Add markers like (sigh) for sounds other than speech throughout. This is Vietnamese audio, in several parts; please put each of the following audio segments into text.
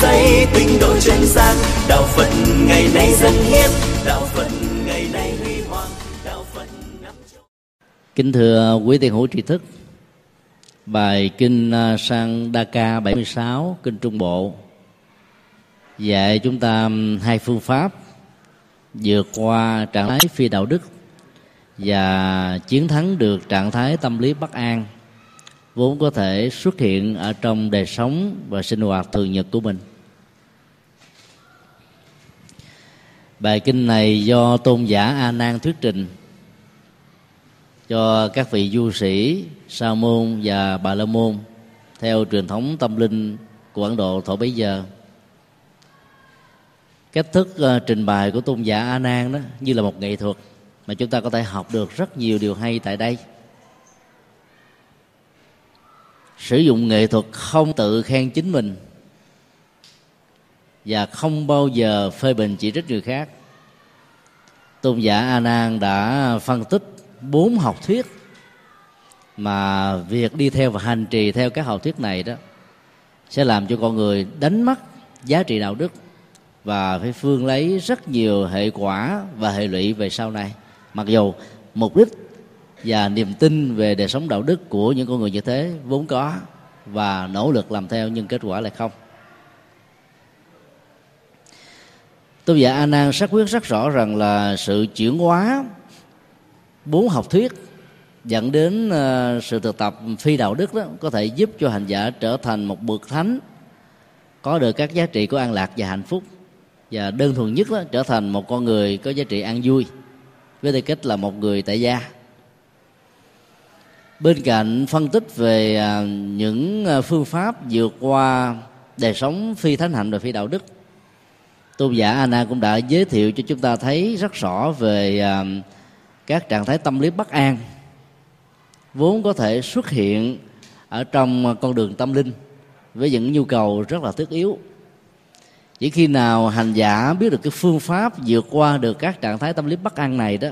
xây tinh độ chân gian. Đạo phật ngày nay dân hiến. Đạo phật ngày nay huy hoàng. Đạo phật năm châu. Kính thưa quý thiền hữu tri thức, bài kinh à, sang Đa Ca 76 kinh Trung Bộ dạy chúng ta hai phương pháp vượt qua trạng thái phi đạo đức và chiến thắng được trạng thái tâm lý bất an vốn có thể xuất hiện ở trong đời sống và sinh hoạt thường nhật của mình. Bài kinh này do tôn giả a nan thuyết trình cho các vị du sĩ sa môn và bà la môn theo truyền thống tâm linh của ấn độ thổ bấy giờ. Cách thức uh, trình bày của tôn giả a nan đó như là một nghệ thuật mà chúng ta có thể học được rất nhiều điều hay tại đây sử dụng nghệ thuật không tự khen chính mình. Và không bao giờ phê bình chỉ trích người khác. Tôn giả a nan đã phân tích bốn học thuyết mà việc đi theo và hành trì theo các học thuyết này đó sẽ làm cho con người đánh mất giá trị đạo đức và phải phương lấy rất nhiều hệ quả và hệ lụy về sau này. Mặc dù mục đích và niềm tin về đời sống đạo đức của những con người như thế vốn có và nỗ lực làm theo nhưng kết quả lại không. Tôi giả a nan xác quyết rất rõ rằng là sự chuyển hóa bốn học thuyết dẫn đến ờ, sự thực tập phi đạo đức đó có thể giúp cho hành giả trở thành một bậc thánh có được các giá trị của an lạc và hạnh phúc và đơn thuần nhất đó, trở thành một con người có giá trị an vui với tư cách là một người tại gia bên cạnh phân tích về à, những à, phương pháp vượt qua đời sống phi thánh hạnh và phi đạo đức, tôn giả Anna cũng đã giới thiệu cho chúng ta thấy rất rõ về à, các trạng thái tâm lý bất an vốn có thể xuất hiện ở trong con đường tâm linh với những nhu cầu rất là thiết yếu. Chỉ khi nào hành giả biết được cái phương pháp vượt qua được các trạng thái tâm lý bất an này đó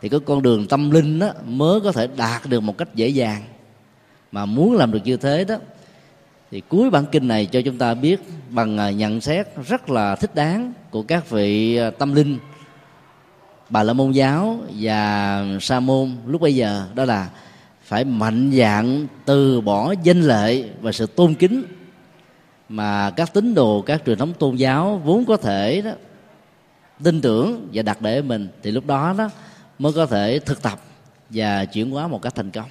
thì cái con đường tâm linh đó mới có thể đạt được một cách dễ dàng. Mà muốn làm được như thế đó, thì cuối bản kinh này cho chúng ta biết bằng à, nhận xét rất là thích đáng của các vị à, tâm linh, bà la môn giáo và sa môn lúc bây giờ. Đó là phải mạnh dạng từ bỏ danh lệ và sự tôn kính mà các tín đồ, các truyền thống tôn giáo vốn có thể đó tin tưởng và đặt để mình. Thì lúc đó đó mới có thể thực tập và chuyển hóa một cách thành công.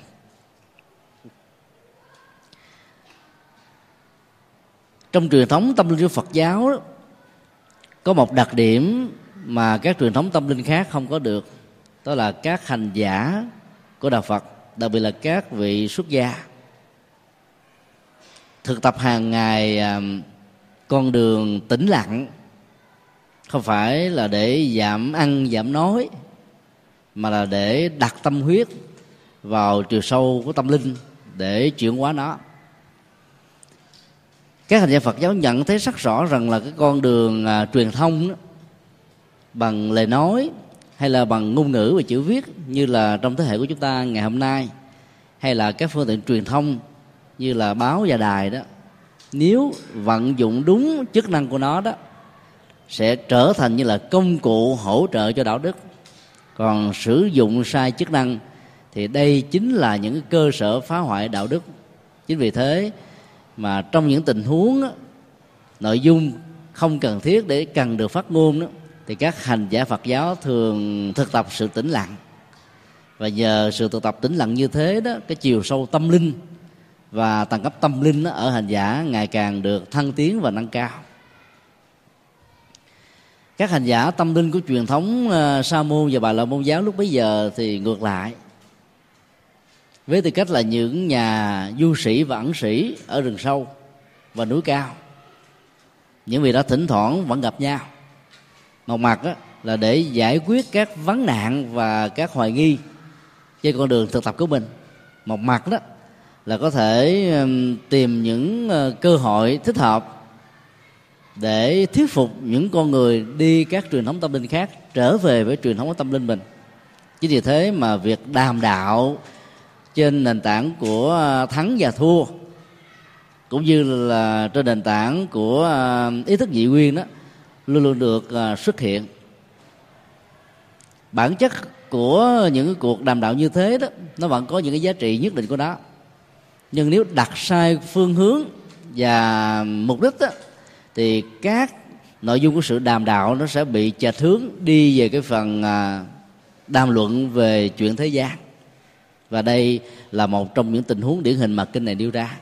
Trong truyền thống tâm linh của Phật giáo đó, có một đặc điểm mà các truyền thống tâm linh khác không có được đó là các hành giả của đạo Phật đặc biệt là các vị xuất gia thực tập hàng ngày à, con đường tĩnh lặng không phải là để giảm ăn giảm nói mà là để đặt tâm huyết vào chiều sâu của tâm linh để chuyển hóa nó. Các hành giả Phật giáo nhận thấy rất rõ rằng là cái con đường à, truyền thông đó, bằng lời nói hay là bằng ngôn ngữ và chữ viết như là trong thế hệ của chúng ta ngày hôm nay hay là các phương tiện truyền thông như là báo và đài đó nếu vận dụng đúng chức năng của nó đó sẽ trở thành như là công cụ hỗ trợ cho đạo đức còn sử dụng sai chức năng thì đây chính là những cơ sở phá hoại đạo đức. Chính vì thế mà trong những tình huống đó, nội dung không cần thiết để cần được phát ngôn đó thì các hành giả Phật giáo thường thực tập sự tĩnh lặng. Và nhờ sự thực tập tĩnh lặng như thế đó cái chiều sâu tâm linh và tầng cấp tâm linh đó, ở hành giả ngày càng được thăng tiến và nâng cao các hành giả tâm linh của truyền thống uh, sa môn và bà la môn giáo lúc bấy giờ thì ngược lại. Với tư cách là những nhà du sĩ và ẩn sĩ ở rừng sâu và núi cao những vị đó thỉnh thoảng vẫn gặp nhau. Một mặt đó, là để giải quyết các vấn nạn và các hoài nghi trên con đường thực tập của mình. Một mặt đó là có thể tìm những ờ, cơ hội thích hợp để thuyết phục những con người đi các truyền thống tâm linh khác trở về với truyền thống của tâm linh mình. Chính vì thế mà việc đàm đạo trên nền tảng của à, thắng và thua cũng như là trên nền tảng của à, ý thức nhị nguyên đó luôn luôn được à, xuất hiện. Bản chất của những cuộc đàm đạo như thế đó nó vẫn có những cái giá trị nhất định của nó. Nhưng nếu đặt sai phương hướng và mục đích đó, thì các nội dung của sự đàm đạo nó sẽ bị chệch hướng đi về cái phần à, đàm luận về chuyện thế gian. Và đây là một trong những tình huống điển hình mà kinh này nêu ra.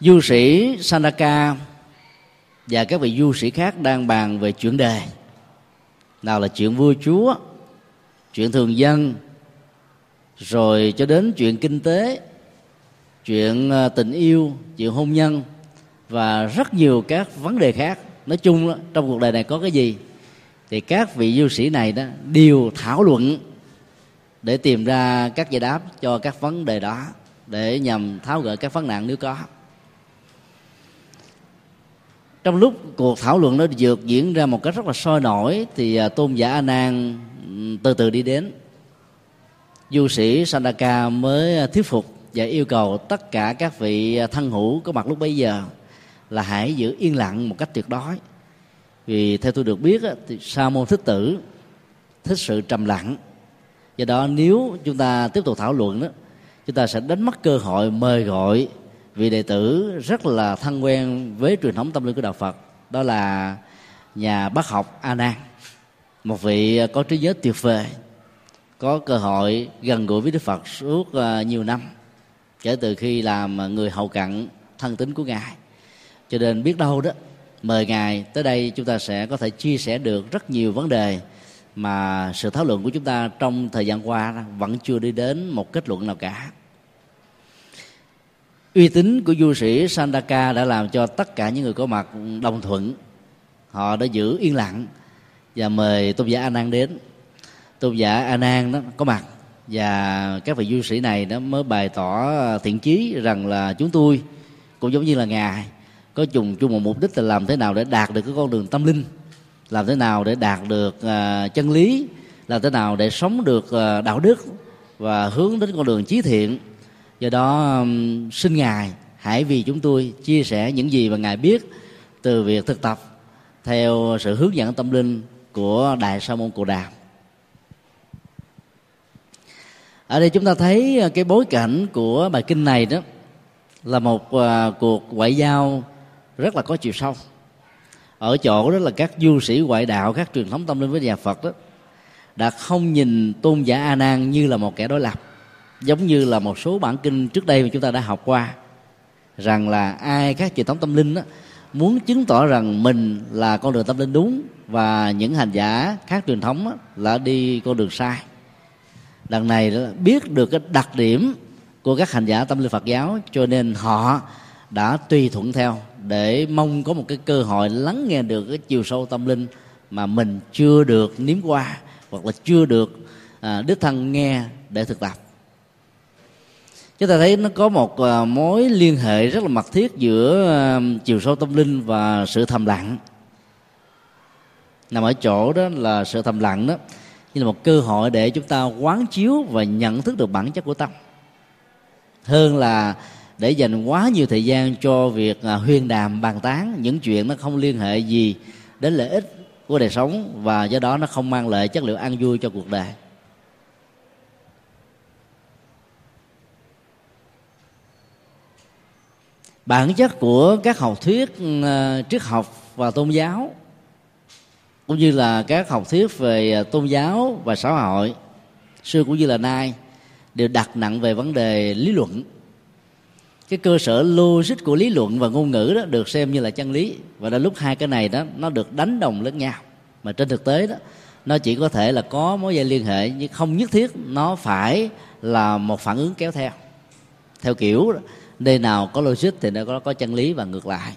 Du sĩ Sanaka và các vị du sĩ khác đang bàn về chuyện đề. Nào là chuyện vua chúa, chuyện thường dân, rồi cho đến chuyện kinh tế, chuyện à, tình yêu, chuyện hôn nhân và rất nhiều các vấn đề khác. Nói chung trong cuộc đời này có cái gì? Thì các vị du sĩ này đó đều thảo luận để tìm ra các giải đáp cho các vấn đề đó, để nhằm tháo gỡ các vấn nạn nếu có. Trong lúc cuộc thảo luận nó dược diễn ra một cách rất là sôi nổi, thì à, tôn giả a nan từ từ đi đến. Du sĩ Sandaka mới à, thuyết phục và yêu cầu tất cả các vị à, thân hữu có mặt lúc bấy giờ là hãy giữ yên lặng một cách tuyệt đối. Vì theo tôi được biết thì sa môn thích tử thích sự trầm lặng. Do đó nếu chúng ta tiếp tục thảo luận đó chúng ta sẽ đánh mất cơ hội mời gọi vị đệ tử rất là thân quen với truyền thống tâm linh của đạo Phật, đó là nhà bác học A Nan. Một vị à, có trí nhớ tuyệt vời, có cơ hội gần gũi với Đức Phật suốt à, nhiều năm, kể từ khi làm người hậu cận thân tín của ngài cho nên biết đâu đó, mời ngài tới đây chúng ta sẽ có thể chia sẻ được rất nhiều vấn đề mà sự thảo luận của chúng ta trong thời gian qua vẫn chưa đi đến một kết luận nào cả. Uy tín của du sĩ Sandaka đã làm cho tất cả những người có mặt đồng thuận, họ đã giữ yên lặng và mời tôn giả A Nan đến. Tôn giả A Nan đó có mặt và các vị du sĩ này đó mới bày tỏ thiện chí rằng là chúng tôi cũng giống như là ngài có chung chung một mục đích là làm thế nào để đạt được cái con đường tâm linh làm thế nào để đạt được uh, chân lý làm thế nào để sống được uh, đạo đức và hướng đến con đường chí thiện. Do đó um, xin ngài hãy vì chúng tôi chia sẻ những gì mà ngài biết từ việc thực tập theo sự hướng dẫn tâm linh của đại sa môn cồ đàm ở đây chúng ta thấy cái bối cảnh của bài kinh này đó là một uh, cuộc ngoại giao rất là có chiều sâu. Ở chỗ đó là các du sĩ ngoại đạo các truyền thống tâm linh với nhà phật đó đã không nhìn tôn giả a nan như là một kẻ đối lập giống như là một số bản kinh trước đây mà chúng ta đã học qua rằng là ai các truyền thống tâm linh đó, muốn chứng tỏ rằng mình là con đường tâm linh đúng và những hành giả khác truyền thống đó, là đi con đường sai. Đằng này đó, biết được cái đặc điểm của các hành giả tâm linh Phật giáo cho nên họ đã tùy thuận theo để mong có một cái cơ hội lắng nghe được cái chiều sâu tâm linh mà mình chưa được nếm qua hoặc là chưa được à, đích thân nghe để thực tập. Chúng ta thấy nó có một à, mối liên hệ rất là mật thiết giữa à, chiều sâu tâm linh và sự thầm lặng. Nằm ở chỗ đó là sự thầm lặng đó như là một cơ hội để chúng ta quán chiếu và nhận thức được bản chất của tâm. Hơn là để dành quá nhiều thời gian cho việc à, huyên đàm, bàn tán. Những chuyện nó không liên hệ gì đến lợi ích của đời sống và do đó nó không mang lại chất liệu an vui cho cuộc đời. Bản chất của các học thuyết à, triết học và tôn giáo, cũng như là các học thuyết về à, tôn giáo và xã hội, xưa cũng như là nay, đều đặt nặng về vấn đề lý luận cái cơ sở logic của lý luận và ngôn ngữ đó được xem như là chân lý. Và đến lúc hai cái này đó nó được đánh đồng lẫn nhau. Mà trên thực tế đó nó chỉ có thể là có mối dây liên hệ nhưng không nhất thiết nó phải là một phản ứng kéo theo. Theo kiểu nơi nào có logic thì nó có, có chân lý và ngược lại.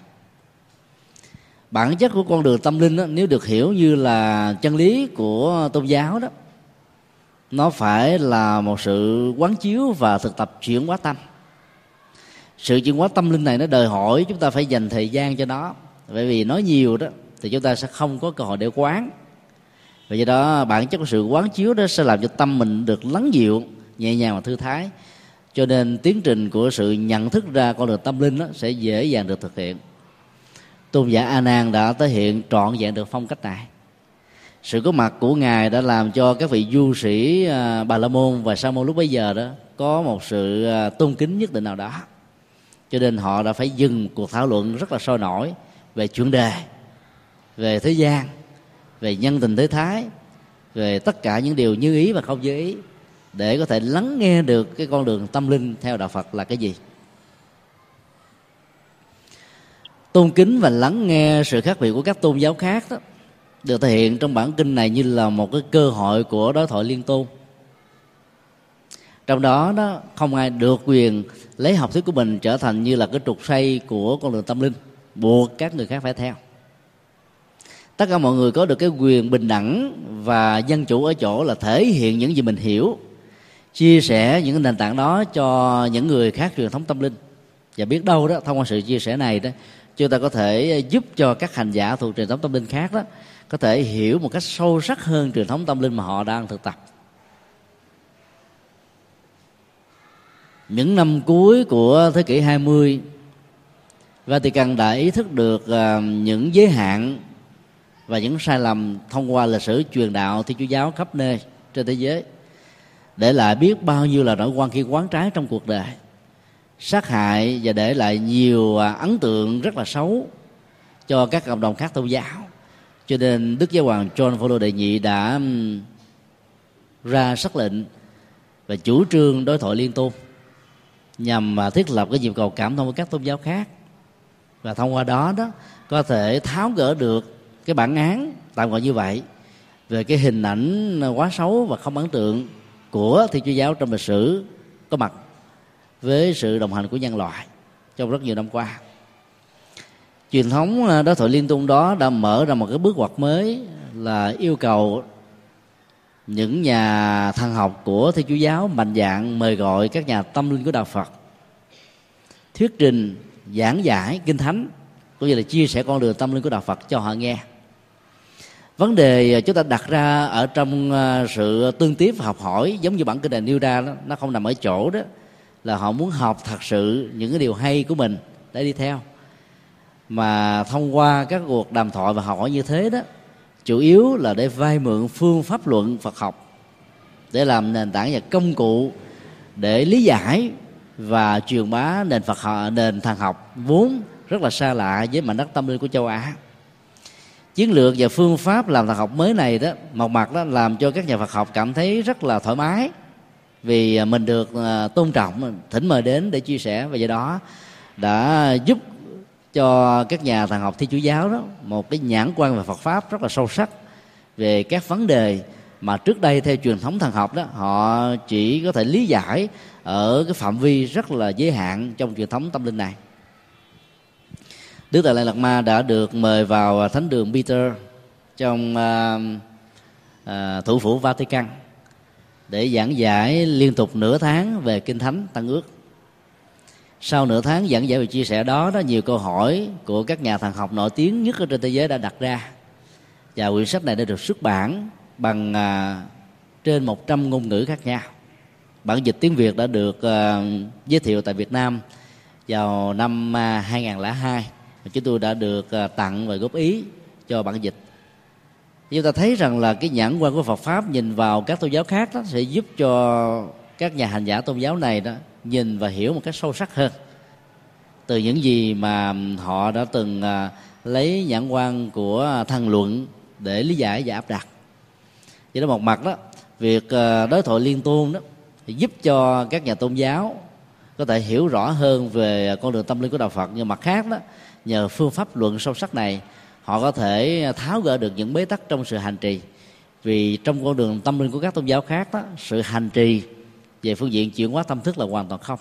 Bản chất của con đường tâm linh đó, nếu được hiểu như là chân lý của tôn giáo đó nó phải là một sự quán chiếu và thực tập chuyển hóa tâm sự chuyển hóa tâm linh này nó đòi hỏi chúng ta phải dành thời gian cho nó. Bởi vì nói nhiều đó, thì chúng ta sẽ không có cơ hội để quán. Và do đó, bản chất của sự quán chiếu đó sẽ làm cho tâm mình được lắng dịu, nhẹ nhàng và thư thái. Cho nên tiến trình của sự nhận thức ra con đường tâm linh đó sẽ dễ dàng được thực hiện. Tôn giả a nan đã thể hiện trọn vẹn được phong cách này. Sự có mặt của ngài đã làm cho các vị du sĩ à, bà la môn và sa môn lúc bấy giờ đó có một sự à, tôn kính nhất định nào đó cho nên họ đã phải dừng cuộc thảo luận rất là sôi nổi về chuyện đề, về thế gian, về nhân tình thế thái, về tất cả những điều như ý và không như ý, để có thể lắng nghe được cái con đường tâm linh theo đạo phật là cái gì. Tôn kính và lắng nghe sự khác biệt của các tôn giáo khác đó, được thể hiện trong bản kinh này như là một cái cơ hội của đối thoại liên tôn trong đó đó, không ai được quyền lấy học thuyết của mình trở thành như là cái trục xây của con đường tâm linh, buộc các người khác phải theo. Tất cả mọi người có được cái quyền bình đẳng và dân chủ ở chỗ là thể hiện những gì mình hiểu, chia sẻ những nền tảng đó cho những người khác truyền thống tâm linh. Và biết đâu đó, thông qua sự chia sẻ này đó, chúng ta có thể giúp cho các hành giả thuộc truyền thống tâm linh khác đó, có thể hiểu một cách sâu sắc hơn truyền thống tâm linh mà họ đang thực tập. Những năm cuối của thế kỷ 20 Vatican đã ý thức được à, những giới hạn và những sai lầm thông qua lịch sử truyền đạo Thiên Chúa giáo khắp nơi trên thế giới. Để lại biết bao nhiêu là nỗi quan khi quán trái trong cuộc đời, sát hại và để lại nhiều à, ấn tượng rất là xấu cho các cộng đồng khác tôn giáo. Cho nên đức giáo hoàng John Paul đệ nhị đã ra sắc lệnh và chủ trương đối thoại liên tôn nhằm à, thiết lập cái nhịp cầu cảm thông với các tôn giáo khác. Và thông qua đó đó, có thể tháo gỡ được cái bản án tạm gọi như vậy về cái hình ảnh quá xấu và không ấn tượng của thiên chúa giáo trong lịch sử có mặt với sự đồng hành của nhân loại trong rất nhiều năm qua. Truyền thống à, đối thoại liên tôn đó đã mở ra một cái bước ngoặt mới là yêu cầu những nhà thần học của thiên chúa giáo mạnh dạng mời gọi các nhà tâm linh của đạo phật. Thuyết trình giảng giải kinh thánh cũng như là chia sẻ con đường tâm linh của đạo phật cho họ nghe. Vấn đề à, chúng ta đặt ra ở trong à, sự tương tiếp và học hỏi giống như bản kinh này nêu ra đó, nó không nằm ở chỗ đó là họ muốn học thật sự những cái điều hay của mình để đi theo. Mà thông qua các cuộc đàm thoại và học hỏi như thế đó chủ yếu là để vay mượn phương pháp luận Phật học để làm nền tảng và công cụ để lý giải và truyền bá nền Phật học, nền thần học vốn rất là xa lạ với mảnh đất tâm linh của châu Á. Chiến lược và phương pháp làm thần học mới này đó một mặt đó làm cho các nhà Phật học cảm thấy rất là thoải mái vì mình được à, tôn trọng thỉnh mời đến để chia sẻ và do đó đã giúp cho các nhà thần học thi chúa giáo đó một cái nhãn quan về Phật pháp rất là sâu sắc về các vấn đề mà trước đây theo truyền thống thần học đó họ chỉ có thể lý giải ở cái phạm vi rất là giới hạn trong truyền thống tâm linh này. Đức Đại Lạt Ma đã được mời vào thánh đường Peter trong uh, uh, thủ phủ Vatican để giảng giải liên tục nửa tháng về kinh thánh tăng ước sau nửa tháng giảng giải và chia sẻ đó đó nhiều câu hỏi của các nhà thần học nổi tiếng nhất ở trên thế giới đã đặt ra. Và quyển sách này đã được xuất bản bằng à, trên 100 ngôn ngữ khác nhau. Bản dịch tiếng Việt đã được à, giới thiệu tại Việt Nam vào năm à, 2002 chúng tôi đã được à, tặng và góp ý cho bản dịch. Chúng ta thấy rằng là cái nhãn quan của Phật pháp nhìn vào các tôn giáo khác đó sẽ giúp cho các nhà hành giả tôn giáo này đó nhìn và hiểu một cách sâu sắc hơn. Từ những gì mà họ đã từng à, lấy nhãn quan của thăng luận để lý giải và áp đặt. Vậy đó một mặt đó, việc à, đối thoại liên tôn đó thì giúp cho các nhà tôn giáo có thể hiểu rõ hơn về con đường tâm linh của đạo Phật. Nhưng mặt khác đó, nhờ phương pháp luận sâu sắc này, họ có thể tháo gỡ được những bế tắc trong sự hành trì. Vì trong con đường tâm linh của các tôn giáo khác đó, sự hành trì về phương diện chuyển hóa tâm thức là hoàn toàn không.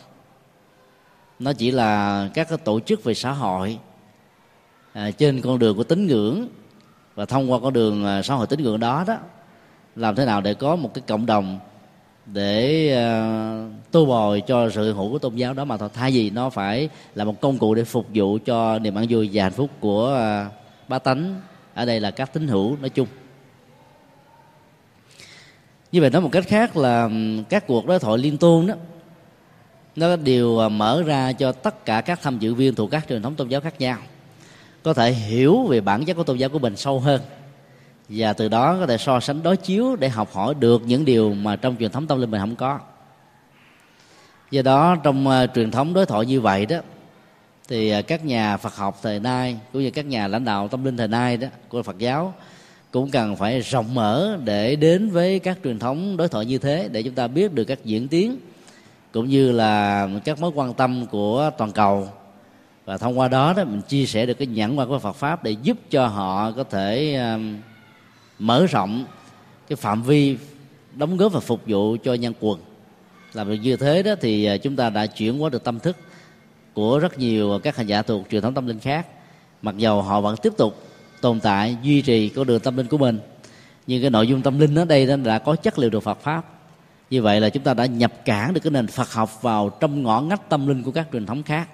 Nó chỉ là các cái tổ chức về xã hội à, trên con đường của tín ngưỡng và thông qua con đường à, xã hội tín ngưỡng đó đó làm thế nào để có một cái cộng đồng để uh, tô bồi cho sự hữu của tôn giáo đó mà thôi. Thay vì nó phải là một công cụ để phục vụ cho niềm ăn vui và hạnh phúc của à, uh, ba tánh ở đây là các tín hữu nói chung như vậy nói một cách khác là các cuộc đối thoại liên tôn đó nó đều à, mở ra cho tất cả các tham dự viên thuộc các truyền thống tôn giáo khác nhau. Có thể hiểu về bản chất của tôn giáo của mình sâu hơn. Và từ đó có thể so sánh đối chiếu để học hỏi được những điều mà trong truyền thống tâm linh mình không có. Do đó trong uh, truyền thống đối thoại như vậy đó thì uh, các nhà Phật học thời nay cũng như các nhà lãnh đạo tâm linh thời nay đó của Phật giáo cũng cần phải rộng mở để đến với các truyền thống đối thoại như thế để chúng ta biết được các diễn tiến, cũng như là các mối quan tâm của toàn cầu. Và thông qua đó đó, mình chia sẻ được cái nhãn quan của Phật pháp để giúp cho họ có thể um, mở rộng cái phạm vi đóng góp và phục vụ cho nhân quần. Làm được như thế đó thì à, chúng ta đã chuyển hóa được tâm thức của rất nhiều các hành giả thuộc truyền thống tâm linh khác. Mặc dầu họ vẫn tiếp tục tồn tại duy trì con đường tâm linh của mình. Nhưng cái nội dung tâm linh ở đây nó đã có chất liệu được Phật pháp. Như vậy là chúng ta đã nhập cản được cái nền Phật học vào trong ngõ ngách tâm linh của các truyền thống khác.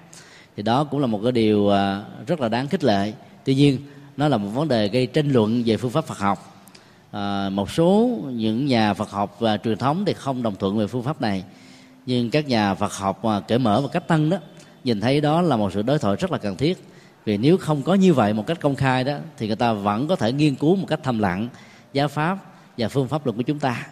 Thì đó cũng là một cái điều à, rất là đáng khích lệ. Tuy nhiên nó là một vấn đề gây tranh luận về phương pháp Phật học. À, một số những nhà Phật học và truyền thống thì không đồng thuận về phương pháp này. Nhưng các nhà Phật học mà cởi mở và cách tăng đó nhìn thấy đó là một sự đối thoại rất là cần thiết vì nếu không có như vậy một cách công khai đó thì người ta vẫn có thể nghiên cứu một cách thầm lặng giáo pháp và phương pháp luật của chúng ta.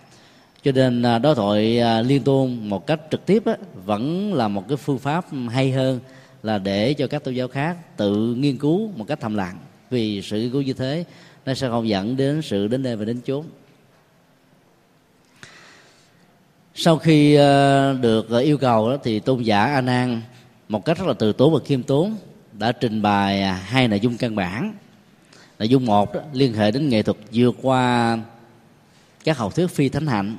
Cho nên à, đối thoại à, liên tôn một cách trực tiếp đó, vẫn là một cái phương pháp hay hơn là để cho các tôn giáo khác tự nghiên cứu một cách thầm lặng. Vì sự nghiên cứu như thế nó sẽ không dẫn đến sự đến nơi và đến chốn. Sau khi à, được yêu cầu đó, thì tôn giả a nan một cách rất là từ tốn và khiêm tốn đã trình bày à, hai nội dung căn bản. Nội dung một đó, liên hệ đến nghệ thuật vượt qua các học thuyết phi thánh hạnh.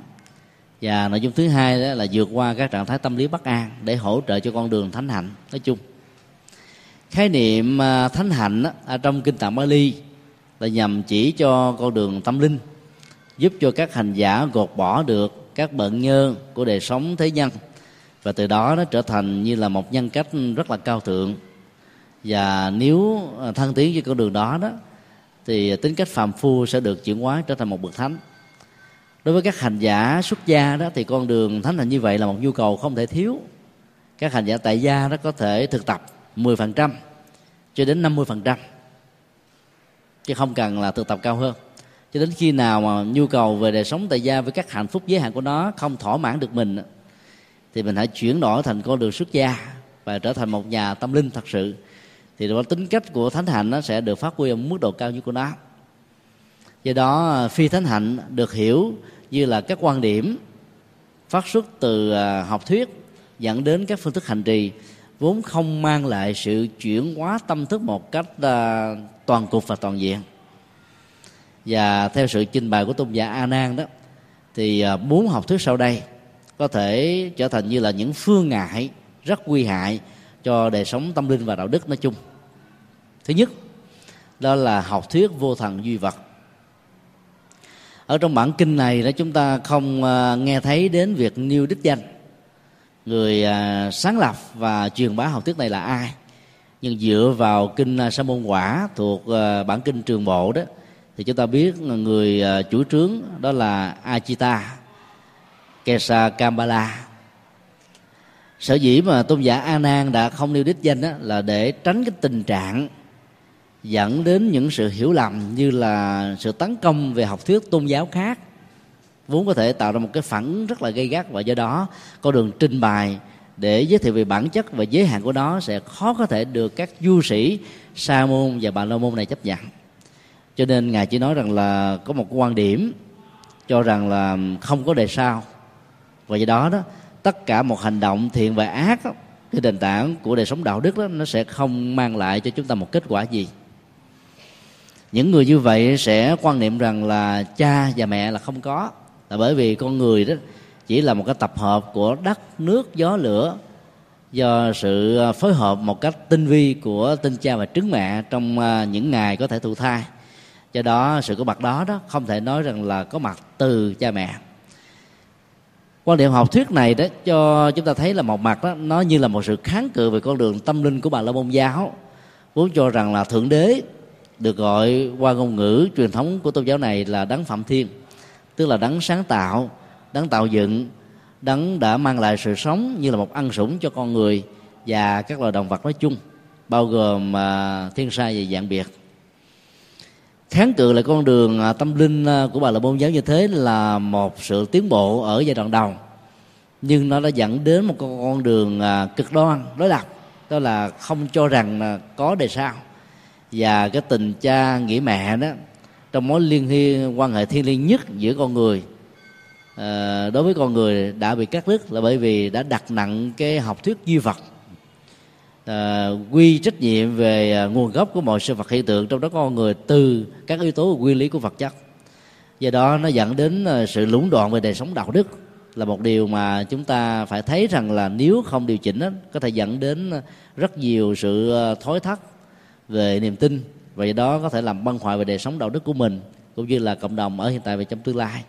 Và nội dung thứ hai đó là vượt qua các trạng thái tâm lý bất an để hỗ trợ cho con đường thánh hạnh. Nói chung khái niệm à, thánh hạnh đó, ở trong kinh tạng Bali là nhằm chỉ cho con đường tâm linh giúp cho các hành giả gột bỏ được các bận nhơ của đời sống thế nhân. Và từ đó nó trở thành như là một nhân cách rất là cao thượng và nếu ờ, thân tiến với con đường đó đó, thì tính cách phàm phu sẽ được chuyển hóa trở thành một bậc thánh. Đối với các hành giả xuất gia đó, thì con đường thánh thành như vậy là một nhu cầu không thể thiếu. Các hành giả tại gia đó có thể thực tập 10% cho đến 50% chứ không cần là thực tập cao hơn. Cho đến khi nào mà nhu cầu về đời sống tại gia với các hạnh phúc giới hạn của nó không thỏa mãn được mình, thì mình hãy chuyển đổi thành con đường xuất gia và trở thành một nhà tâm linh thật sự thì đó, tính cách của thánh hạnh nó sẽ được phát huy ở mức độ cao nhất của nó do đó, phi thánh hạnh được hiểu như là các quan điểm phát xuất từ à, học thuyết dẫn đến các phương thức hành trì, vốn không mang lại sự chuyển hóa tâm thức một cách à, toàn cục và toàn diện. Và theo sự trình bày của tôn giả a nan đó, thì à, bốn học thuyết sau đây có thể trở thành như là những phương ngại rất nguy hại cho đời sống tâm linh và đạo đức nói chung thứ nhất, đó là học thuyết vô thần duy vật. Ở trong bản kinh này đó, chúng ta không à, nghe thấy đến việc nêu đích danh, người à, sáng lập và truyền bá học thuyết này là ai. Nhưng dựa vào kinh à, sa môn quả thuộc bản kinh trường bộ đó, thì chúng ta biết người chủ trướng đó là Achita Kesa Kambala sở dĩ mà tôn giả a nan đã không nêu đích danh đó là để tránh cái tình trạng dẫn đến những sự hiểu lầm như là sự tấn công về học thuyết tôn giáo khác. Vốn có thể tạo ra một cái phản rất là gây gắt và do đó con đường trình bày để giới thiệu về bản chất và giới hạn của nó sẽ khó có thể được các du sĩ sa môn và bà la môn này chấp nhận. Cho nên ngài chỉ nói rằng là có một quan điểm cho rằng là không có đề sao và do đó đó tất cả một hành động thiện và ác đó, cái nền tảng của đời sống đạo đức đó nó sẽ không mang lại cho chúng ta một kết quả gì những người như vậy sẽ quan niệm rằng là cha và mẹ là không có. Là bởi vì con người đó chỉ là một cái tập hợp của đất, nước, gió, lửa do sự à, phối hợp một cách tinh vi của tinh cha và trứng mẹ trong à, những ngày có thể thụ thai. Do đó, sự có mặt đó đó không thể nói rằng là có mặt từ cha mẹ. Quan điểm học thuyết này đó cho chúng ta thấy là một mặt đó, nó như là một sự kháng cự về con đường tâm linh của bà la môn giáo, vốn cho rằng là thượng đế được gọi qua ngôn ngữ truyền thống của tôn giáo này là đấng phạm thiên, tức là đấng sáng tạo, đấng tạo dựng. Đấng đã mang lại sự sống như là một ăn sủng cho con người và các loài động vật nói chung, bao gồm à, thiên sai và dạng biệt. Kháng cự lại con đường à, tâm linh à, của bà là môn giáo như thế là một sự tiến bộ ở giai đoạn đầu. Nhưng nó đã dẫn đến một con đường cực đoan, đối lập. Đó là không cho rằng là có đề sao và cái tình cha nghĩa mẹ đó trong mối liên hi quan hệ thiên liêng nhất giữa con người à, đối với con người đã bị cắt đứt là bởi vì đã đặt nặng cái học thuyết duy vật à, quy trách nhiệm về ờ, nguồn gốc của mọi sự vật hiện tượng trong đó con người từ các yếu tố quy lý của vật chất. Do đó nó dẫn đến sự lũng đoạn về đời sống đạo đức là một điều mà chúng ta phải thấy rằng là nếu không điều chỉnh đó, có thể dẫn đến rất nhiều sự thối thất về niềm tin và do đó có thể làm băng hoại về đời sống đạo đức của mình, cũng như là cộng đồng ở hiện tại và trong tương lai.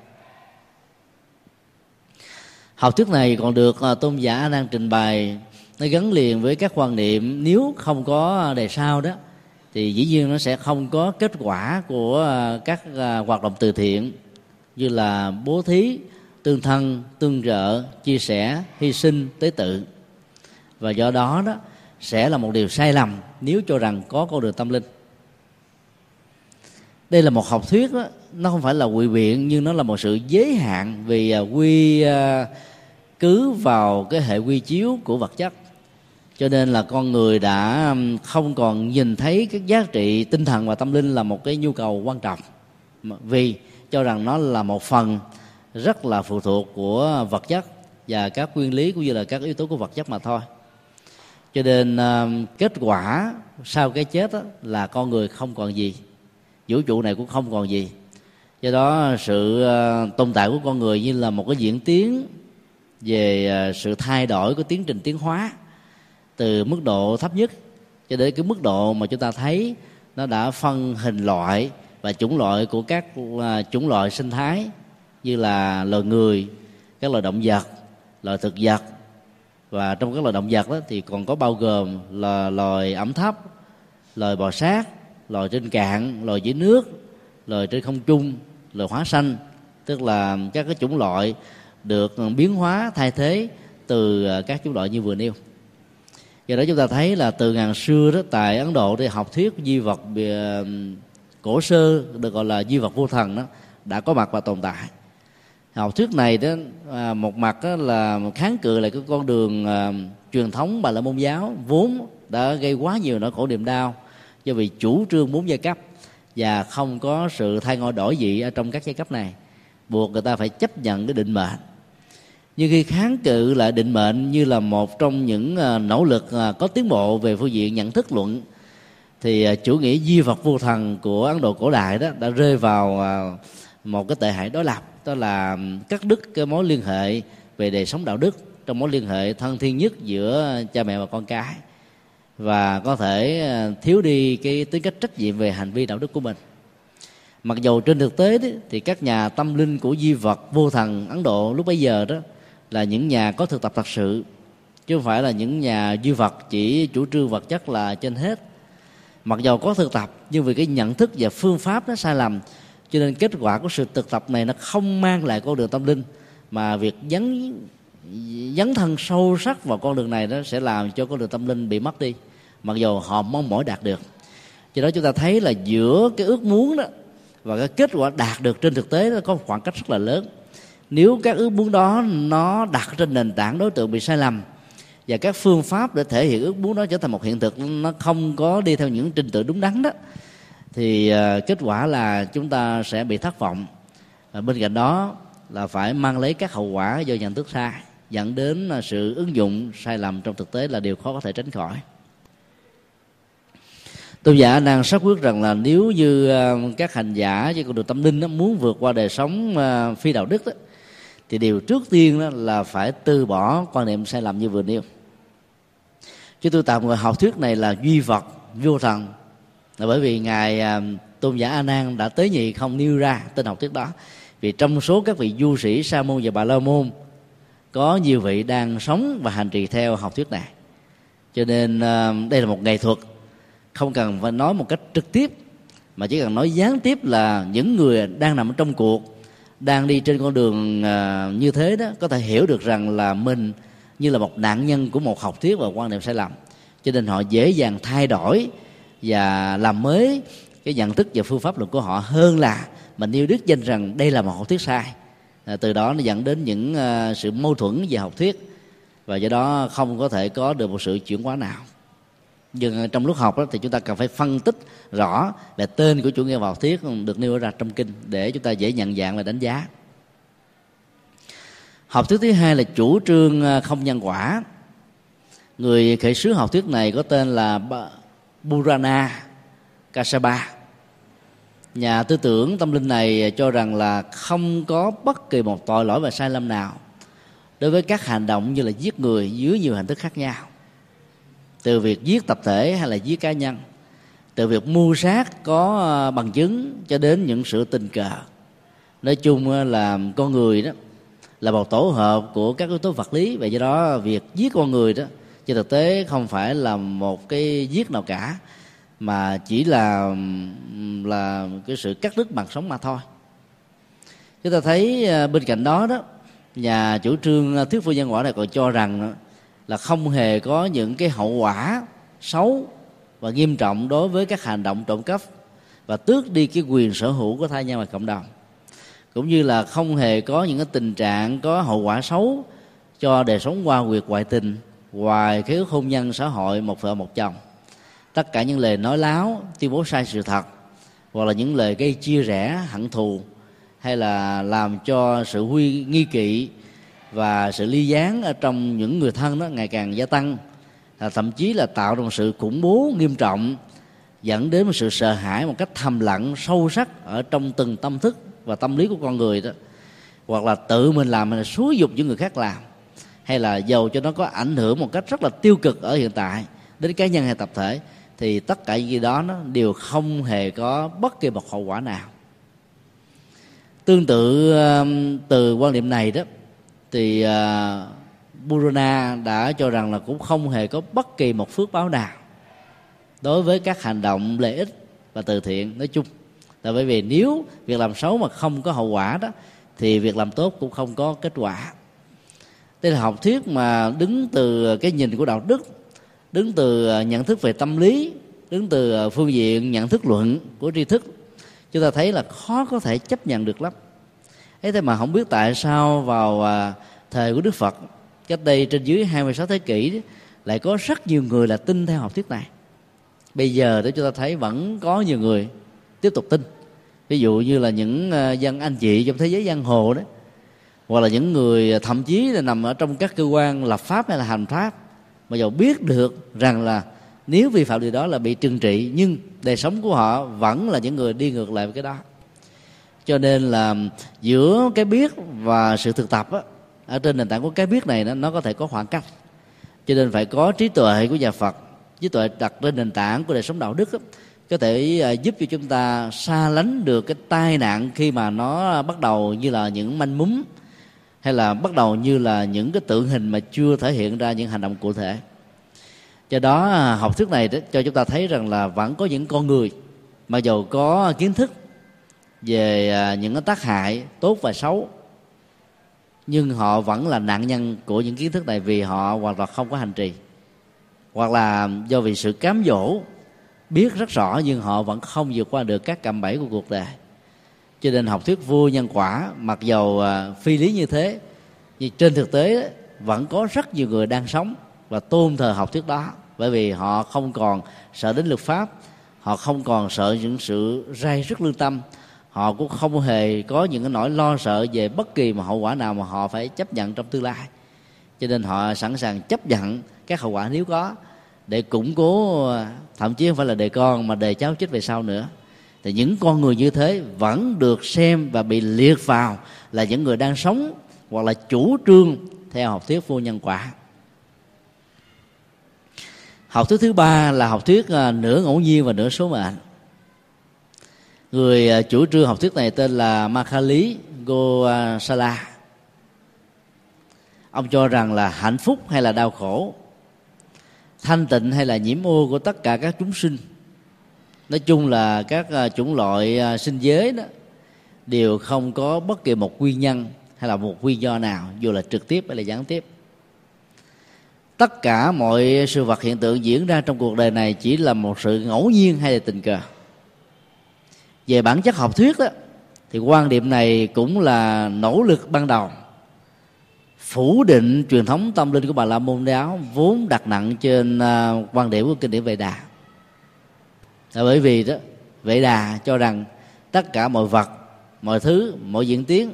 Học thuyết này còn được à, tôn giả đang trình bày. Nó gắn liền với các quan niệm, nếu không có đề sau đó, thì dĩ nhiên nó sẽ không có kết quả của à, các à, hoạt động từ thiện, như là bố thí, tương thân, tương trợ, chia sẻ, hy sinh, tế tự. Và do đó đó, sẽ là một điều sai lầm nếu cho rằng có con đường tâm linh. Đây là một học thuyết đó, nó không phải là quỵ biện nhưng nó là một sự giới hạn vì à, quy à, cứ vào cái hệ quy chiếu của vật chất. Cho nên là con người đã không còn nhìn thấy cái giá trị tinh thần và tâm linh là một cái nhu cầu quan trọng. Vì cho rằng nó là một phần rất là phụ thuộc của vật chất và các nguyên lý cũng như là các yếu tố của vật chất mà thôi cho nên uh, kết quả sau cái chết đó, là con người không còn gì. Vũ trụ này cũng không còn gì. Do đó sự uh, tồn tại của con người như là một cái diễn tiến về uh, sự thay đổi của tiến trình tiến hóa từ mức độ thấp nhất cho đến cái mức độ mà chúng ta thấy nó đã phân hình loại và chủng loại của các uh, chủng loại sinh thái như là loài người các loài động vật loài thực vật và trong các loài động vật đó thì còn có bao gồm là loài ẩm thấp, loài bò sát, loài trên cạn, loài dưới nước, loài trên không trung, loài hóa xanh. Tức là các cái chủng loại được biến hóa, thay thế từ à, các chủng loại như vừa nêu. Do đó chúng ta thấy là từ ngàn xưa đó, tại ấn độ thì học thuyết di vật à, cổ sơ được gọi là di vật vô thần đó, đã có mặt và tồn tại học thuyết này đó à, một mặt đó là kháng cự lại cái con đường à, truyền thống bà la môn giáo vốn đã gây quá nhiều nỗi khổ niềm đau do vì chủ trương bốn giai cấp và không có sự thay ngôi đổi vị ở trong các giai cấp này buộc người ta phải chấp nhận cái định mệnh. Nhưng khi kháng cự lại định mệnh như là một trong những à, nỗ lực à, có tiến bộ về phương diện nhận thức luận thì à, chủ nghĩa di vật vô thần của ấn độ cổ đại đó đã rơi vào một cái tệ hại đối lập đó là cắt đứt cái mối liên hệ về đời sống đạo đức trong mối liên hệ thân thiên nhất giữa cha mẹ và con cái. Và có thể ờ, thiếu đi cái tính cách trách nhiệm về hành vi đạo đức của mình. Mặc dù trên thực tế đấy, thì các nhà tâm linh của di vật vô thần ấn độ lúc bấy giờ đó là những nhà có thực tập thật sự chứ không phải là những nhà duy vật chỉ chủ trương vật chất là trên hết. Mặc dù có thực tập nhưng vì cái nhận thức và phương pháp nó sai lầm cho nên kết quả của sự thực tập này nó không mang lại con đường tâm linh, mà việc dấn dấn thân sâu sắc vào con đường này nó sẽ làm cho con đường tâm linh bị mất đi, mặc dù họ mong mỏi đạt được. Cho đó chúng ta thấy là giữa cái ước muốn đó và cái kết quả đạt được trên thực tế nó có một khoảng cách rất là lớn. Nếu các ước muốn đó nó đặt trên nền tảng đối tượng bị sai lầm và các phương pháp để thể hiện ước muốn đó trở thành một hiện thực, nó không có đi theo những trình tự đúng đắn đó thì ờ, kết quả là chúng ta sẽ bị thất vọng. Và bên cạnh đó là phải mang lấy các hậu quả do nhận thức sai dẫn đến ờ, sự ứng dụng sai lầm trong thực tế là điều khó có thể tránh khỏi. Tôn giả đang xác quyết rằng là nếu như ờ, các hành giả với con đường tâm linh đó, muốn vượt qua đời sống phi đạo đức đó, thì điều trước tiên đó là phải từ bỏ quan niệm sai lầm như vừa nêu. Chứ tôi tạm gọi học thuyết này là duy vật vô thần là bởi vì ngài à, tôn giả a nan đã tế nhị không nêu ra tên học thuyết đó. Vì trong số các vị du sĩ sa môn và bà la môn, có nhiều vị đang sống và hành trì theo học thuyết này. Cho nên à, đây là một nghệ thuật. Không cần phải nói một cách trực tiếp, mà chỉ cần nói gián tiếp là những người đang nằm trong cuộc, đang đi trên con đường à, như thế đó, có thể hiểu được rằng là mình như là một nạn nhân của một học thuyết và quan niệm sai lầm. Cho nên họ dễ dàng thay đổi và làm mới cái nhận thức và phương pháp luận của họ hơn là mình yêu đức danh rằng đây là một học thuyết sai. À, từ đó nó dẫn đến những uh, sự mâu thuẫn về học thuyết và do đó không có thể có được một sự chuyển hóa nào. Nhưng trong lúc học đó, thì chúng ta cần phải phân tích rõ về tên của chủ nghĩa vào thuyết được nêu ra trong kinh để chúng ta dễ nhận dạng và đánh giá. Học thuyết thứ hai là chủ trương à, không nhân quả. Người khởi xướng học thuyết này có tên là Burana Kasaba. Nhà tư tưởng tâm linh này cho rằng là không có bất kỳ một tội lỗi và sai lầm nào đối với các hành động như là giết người dưới nhiều hình thức khác nhau. Từ việc giết tập thể hay là giết cá nhân, từ việc mưu sát có ờ, bằng chứng cho đến những sự tình cờ. Nói chung ờ, là con người đó là một tổ hợp của các yếu tố vật lý và do đó việc giết con người đó chứ thực tế không phải là một cái giết nào cả, mà chỉ là là cái sự cắt đứt mạng sống mà thôi. Chúng ta thấy à, bên cạnh đó đó, nhà chủ trương à, thuyết phu nhân quả này còn cho rằng là không hề có những cái hậu quả xấu và nghiêm trọng đối với các hành động trộm cắp và tước đi cái quyền sở hữu của thai nhân và cộng đồng. Cũng như là không hề có những cái tình trạng có hậu quả xấu cho đời sống qua quyệt ngoại tình ngoài cái ước hôn nhân xã hội một vợ một chồng. Tất cả những lời nói láo tuyên bố sai sự thật hoặc là những lời gây chia rẽ hận thù hay là làm cho sự huy nghi kỵ và sự ly gián ở trong những người thân đó ngày càng gia tăng à, thậm chí là tạo ra một sự khủng bố nghiêm trọng dẫn đến một sự sợ hãi một cách thầm lặng sâu sắc ở trong từng tâm thức và tâm lý của con người đó hoặc là tự mình làm hay là xúi dục những người khác làm hay là dầu cho nó có ảnh hưởng một cách rất là tiêu cực ở hiện tại đến cá nhân hay tập thể, thì tất cả những gì đó nó đều không hề có bất kỳ một hậu quả nào. Tương tự um, từ quan điểm này đó, thì uh, Burana đã cho rằng là cũng không hề có bất kỳ một phước báo nào đối với các hành động lợi ích và từ thiện nói chung. Là bởi vì nếu việc làm xấu mà không có hậu quả đó, thì việc làm tốt cũng không có kết quả đây là học thuyết mà đứng từ cái nhìn của đạo đức, đứng từ à, nhận thức về tâm lý, đứng từ à, phương diện nhận thức luận của tri thức. Chúng ta thấy là khó có thể chấp nhận được lắm. Ấy thế mà không biết tại sao vào à, thời của đức phật, cách đây trên dưới 26 thế kỷ, lại có rất nhiều người là tin theo học thuyết này. Bây giờ để chúng ta thấy vẫn có nhiều người tiếp tục tin. Ví dụ như là những dân anh chị trong thế giới giang hồ đó hoặc là những người à, thậm chí là nằm ở trong các cơ quan lập pháp hay là hành pháp mà dầu biết được rằng là nếu vi phạm điều đó là bị trừng trị nhưng đời sống của họ vẫn là những người đi ngược lại với cái đó. Cho nên là giữa cái biết và sự thực tập á, ở trên nền tảng của cái biết này nó, nó có thể có khoảng cách. Cho nên phải có trí tuệ của nhà Phật trí tuệ đặt trên nền tảng của đời sống đạo đức á, có thể à, giúp cho chúng ta xa lánh được cái tai nạn khi mà nó bắt đầu như là những manh mún hay là bắt đầu như là những cái tượng hình mà chưa thể hiện ra những hành động cụ thể. Do đó à, học thuyết này cho chúng ta thấy rằng là vẫn có những con người mặc dù có kiến thức về à, những cái tác hại tốt và xấu, nhưng họ vẫn là nạn nhân của những kiến thức này vì họ hoàn toàn không có hành trì, hoặc là do vì sự cám dỗ, biết rất rõ nhưng họ vẫn không vượt qua được các cạm bẫy của cuộc đời cho nên học thuyết vô nhân quả, mặc dầu à, phi lý như thế, nhưng trên thực tế vẫn có rất nhiều người đang sống và tôn thờ học thuyết đó. Bởi vì họ không còn sợ đến luật pháp, họ không còn sợ những sự rai rứt lương tâm, họ cũng không hề có những cái nỗi lo sợ về bất kỳ một hậu quả nào mà họ phải chấp nhận trong tương lai. Cho nên họ sẵn sàng chấp nhận các hậu quả nếu có, để củng cố à, thậm chí không phải là đề con mà đề cháu chết về sau nữa thì những con người như thế vẫn được xem và bị liệt vào là những người đang sống hoặc là chủ trương theo học thuyết vô nhân quả. Học thuyết thứ ba là học thuyết à, nửa ngẫu nhiên và nửa số mệnh. Người à, chủ trương học thuyết này tên là Makali Gosala ông cho rằng là hạnh phúc hay là đau khổ, thanh tịnh hay là nhiễm ô của tất cả các chúng sinh nói chung là các à, chủng loại à, sinh giới đó đều không có bất kỳ một nguyên nhân hay là một nguyên do nào, dù là trực tiếp hay là gián tiếp. Tất cả mọi sự vật hiện tượng diễn ra trong cuộc đời này chỉ là một sự ngẫu nhiên hay là tình cờ. Về bản chất học thuyết đó, thì quan điểm này cũng là nỗ lực ban đầu, phủ định truyền thống tâm linh của bà la môn giáo vốn đặt nặng trên à, quan điểm của kinh điển về đà là bởi vì đó, vệ đà cho rằng tất cả mọi vật, mọi thứ, mọi diễn tiến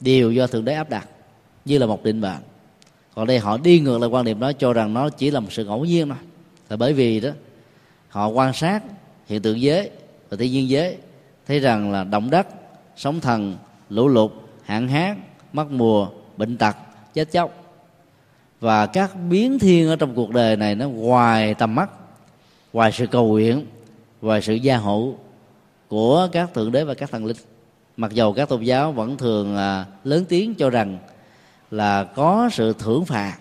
đều do thượng đế áp đặt, như là một định mệnh. Còn đây họ đi ngược lại quan điểm đó, cho rằng nó chỉ là một sự ngẫu nhiên thôi. Là bởi vì đó, họ quan sát hiện tượng giới và thiên nhiên giới, thấy rằng là động đất, sóng thần, lũ lụt, hạn hán, mất mùa, bệnh tật, chết chóc. Và các biến thiên ở trong cuộc đời này nó ngoài tầm mắt ngoài sự cầu nguyện ngoài sự gia hộ của các thượng đế và các thần linh, mặc dầu các tôn giáo vẫn thường à, lớn tiếng cho rằng là có sự thưởng phạt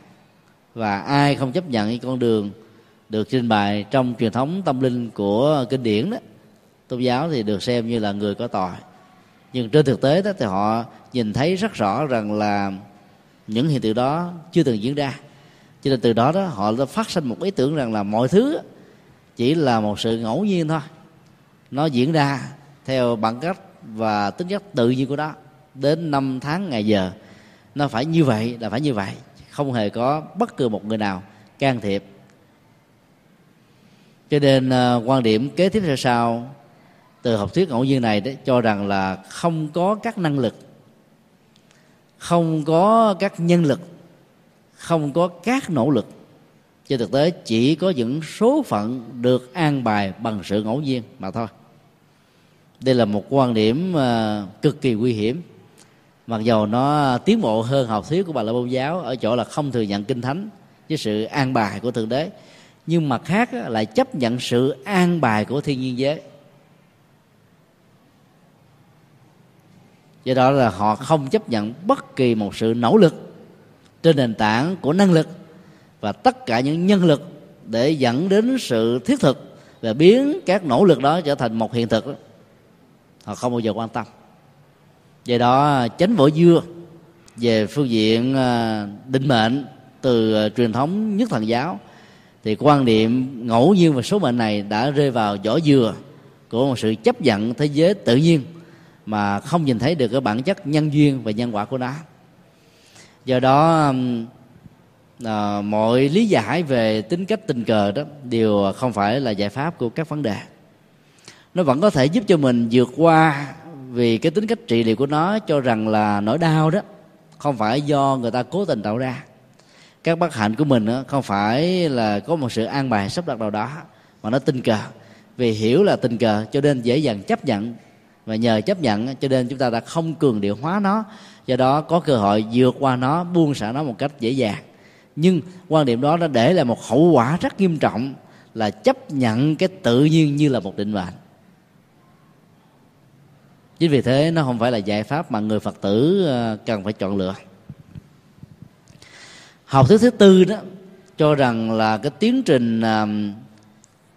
và ai không chấp nhận cái con đường được trình bày trong truyền thống tâm linh của kinh điển đó, tôn giáo thì được xem như là người có tội. Nhưng trên thực tế đó thì họ nhìn thấy rất rõ rằng là những hiện tượng đó chưa từng diễn ra. Cho nên từ đó đó họ đã phát sinh một ý tưởng rằng là mọi thứ chỉ là một sự ngẫu nhiên thôi. Nó diễn ra theo bản cách và tính chất tự nhiên của nó. Đến năm tháng ngày giờ, nó phải như vậy, là phải như vậy. Không hề có bất cứ một người nào can thiệp. Cho nên ờ, quan điểm kế tiếp theo sau từ học thuyết ngẫu nhiên này đấy cho rằng là không có các năng lực, không có các nhân lực, không có các nỗ lực trên thực tế, chỉ có những số phận được an bài bằng sự ngẫu nhiên mà thôi. Đây là một quan điểm ờ, cực kỳ nguy hiểm. Mặc dầu nó tiến bộ hơn học thuyết của bà la môn giáo ở chỗ là không thừa nhận kinh thánh với sự an bài của thượng đế, nhưng mặt khác lại chấp nhận sự an bài của thiên nhiên giới. Do đó là họ không chấp nhận bất kỳ một sự nỗ lực trên nền tảng của năng lực và tất cả những nhân lực để dẫn đến sự thiết thực và biến các nỗ lực đó trở thành một hiện thực đó, họ không bao giờ quan tâm. Do đó chánh vỏ dưa về phương diện à, định mệnh từ à, truyền thống nhất thần giáo thì quan niệm ngẫu nhiên và số mệnh này đã rơi vào vỏ dừa của một sự chấp nhận thế giới tự nhiên mà không nhìn thấy được cái bản chất nhân duyên và nhân quả của nó. Do đó à, mọi lý giải về tính cách tình cờ đó đều không phải là giải pháp của các vấn đề. Nó vẫn có thể giúp cho mình vượt qua vì cái tính cách trị liệu của nó cho rằng là nỗi đau đó không phải do người ta cố tình tạo ra. Các bất hạnh của mình đó, không phải là có một sự an bài sắp đặt nào đó mà nó tình cờ. Vì hiểu là tình cờ cho nên dễ dàng chấp nhận và nhờ chấp nhận cho nên chúng ta đã không cường điệu hóa nó. Do đó có cơ hội vượt qua nó buông xả nó một cách dễ dàng nhưng quan điểm đó nó để lại một hậu quả rất nghiêm trọng là chấp nhận cái tự nhiên như là một định mệnh. Chính vì thế nó không phải là giải pháp mà người phật tử ờ, cần phải chọn lựa. Học thuyết thứ tư đó cho rằng là cái tiến trình uh,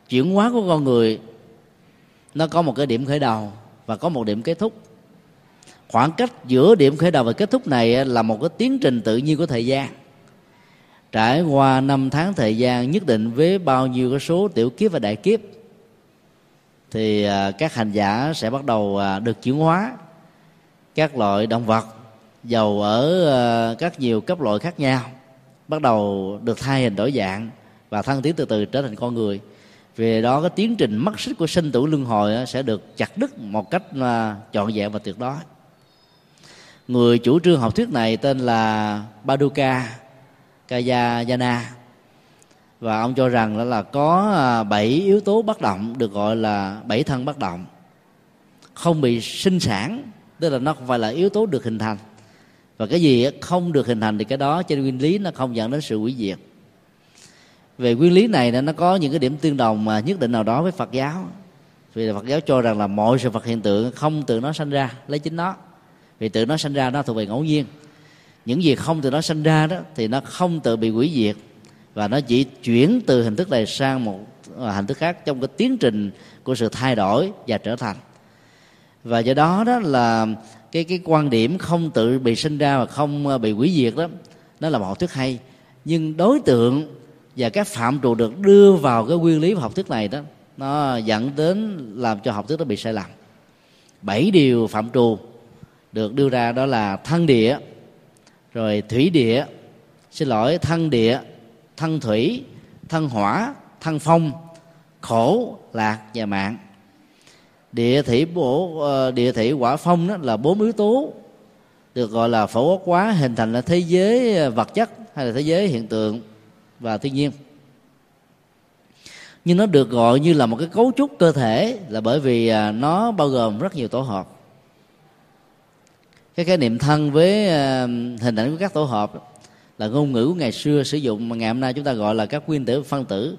chuyển hóa của con người nó có một cái điểm khởi đầu và có một điểm kết thúc. Khoảng cách giữa điểm khởi đầu và kết thúc này là một cái tiến trình tự nhiên của thời gian trải qua năm tháng thời gian nhất định với bao nhiêu cái số tiểu kiếp và đại kiếp, thì à, các hành giả sẽ bắt đầu à, được chuyển hóa các loại động vật giàu ở à, các nhiều cấp loại khác nhau, bắt đầu được thay hình đổi dạng và thăng tiến từ từ trở thành con người. Vì đó, cái tiến trình mất xích của sinh tử luân hồi sẽ được chặt đứt một cách trọn vẹn và tuyệt đối. Người chủ trương học thuyết này tên là Paduka. Kayayana. Và ông cho rằng đó là có à, bảy yếu tố bất động, được gọi là bảy thân bất động. Không bị sinh sản, tức là nó không phải là yếu tố được hình thành. Và cái gì không được hình thành thì cái đó trên nguyên lý nó không dẫn đến sự hủy diệt. Về nguyên lý này nó có những cái điểm tương đồng mà nhất định nào đó với Phật giáo. Vì Phật giáo cho rằng là mọi sự vật hiện tượng không từ nó sanh ra, lấy chính nó. Vì tự nó sanh ra nó thuộc về ngẫu nhiên những gì không từ nó sinh ra đó, thì nó không tự bị hủy diệt. Và nó chỉ chuyển từ hình thức này sang một à, hình thức khác trong cái tiến trình của sự thay đổi và trở thành. Và do đó đó là cái cái quan điểm không tự bị sinh ra và không à, bị hủy diệt đó, nó là một học thuyết hay. Nhưng đối tượng và các phạm trù được đưa vào cái nguyên lý học thuyết này đó, nó dẫn đến làm cho học thuyết đó bị sai lầm. Bảy điều phạm trù được đưa ra đó là thân địa rồi thủy địa, xin lỗi, thân địa, thân thủy, thân hỏa, thân phong, khổ, lạc và mạng. Địa thủy bổ ờ, địa thủy hỏa phong đó là bốn yếu tố được gọi là phổ quốc hóa, hình thành là thế giới ờ, vật chất hay là thế giới hiện tượng và thiên nhiên. Nhưng nó được gọi như là một cái cấu trúc cơ thể là bởi vì à, nó bao gồm rất nhiều tổ hợp cái khái niệm thân với ờ, hình ảnh của các tổ hợp là ngôn ngữ của ngày xưa sử dụng mà ngày hôm nay chúng ta gọi là các nguyên tử phân tử.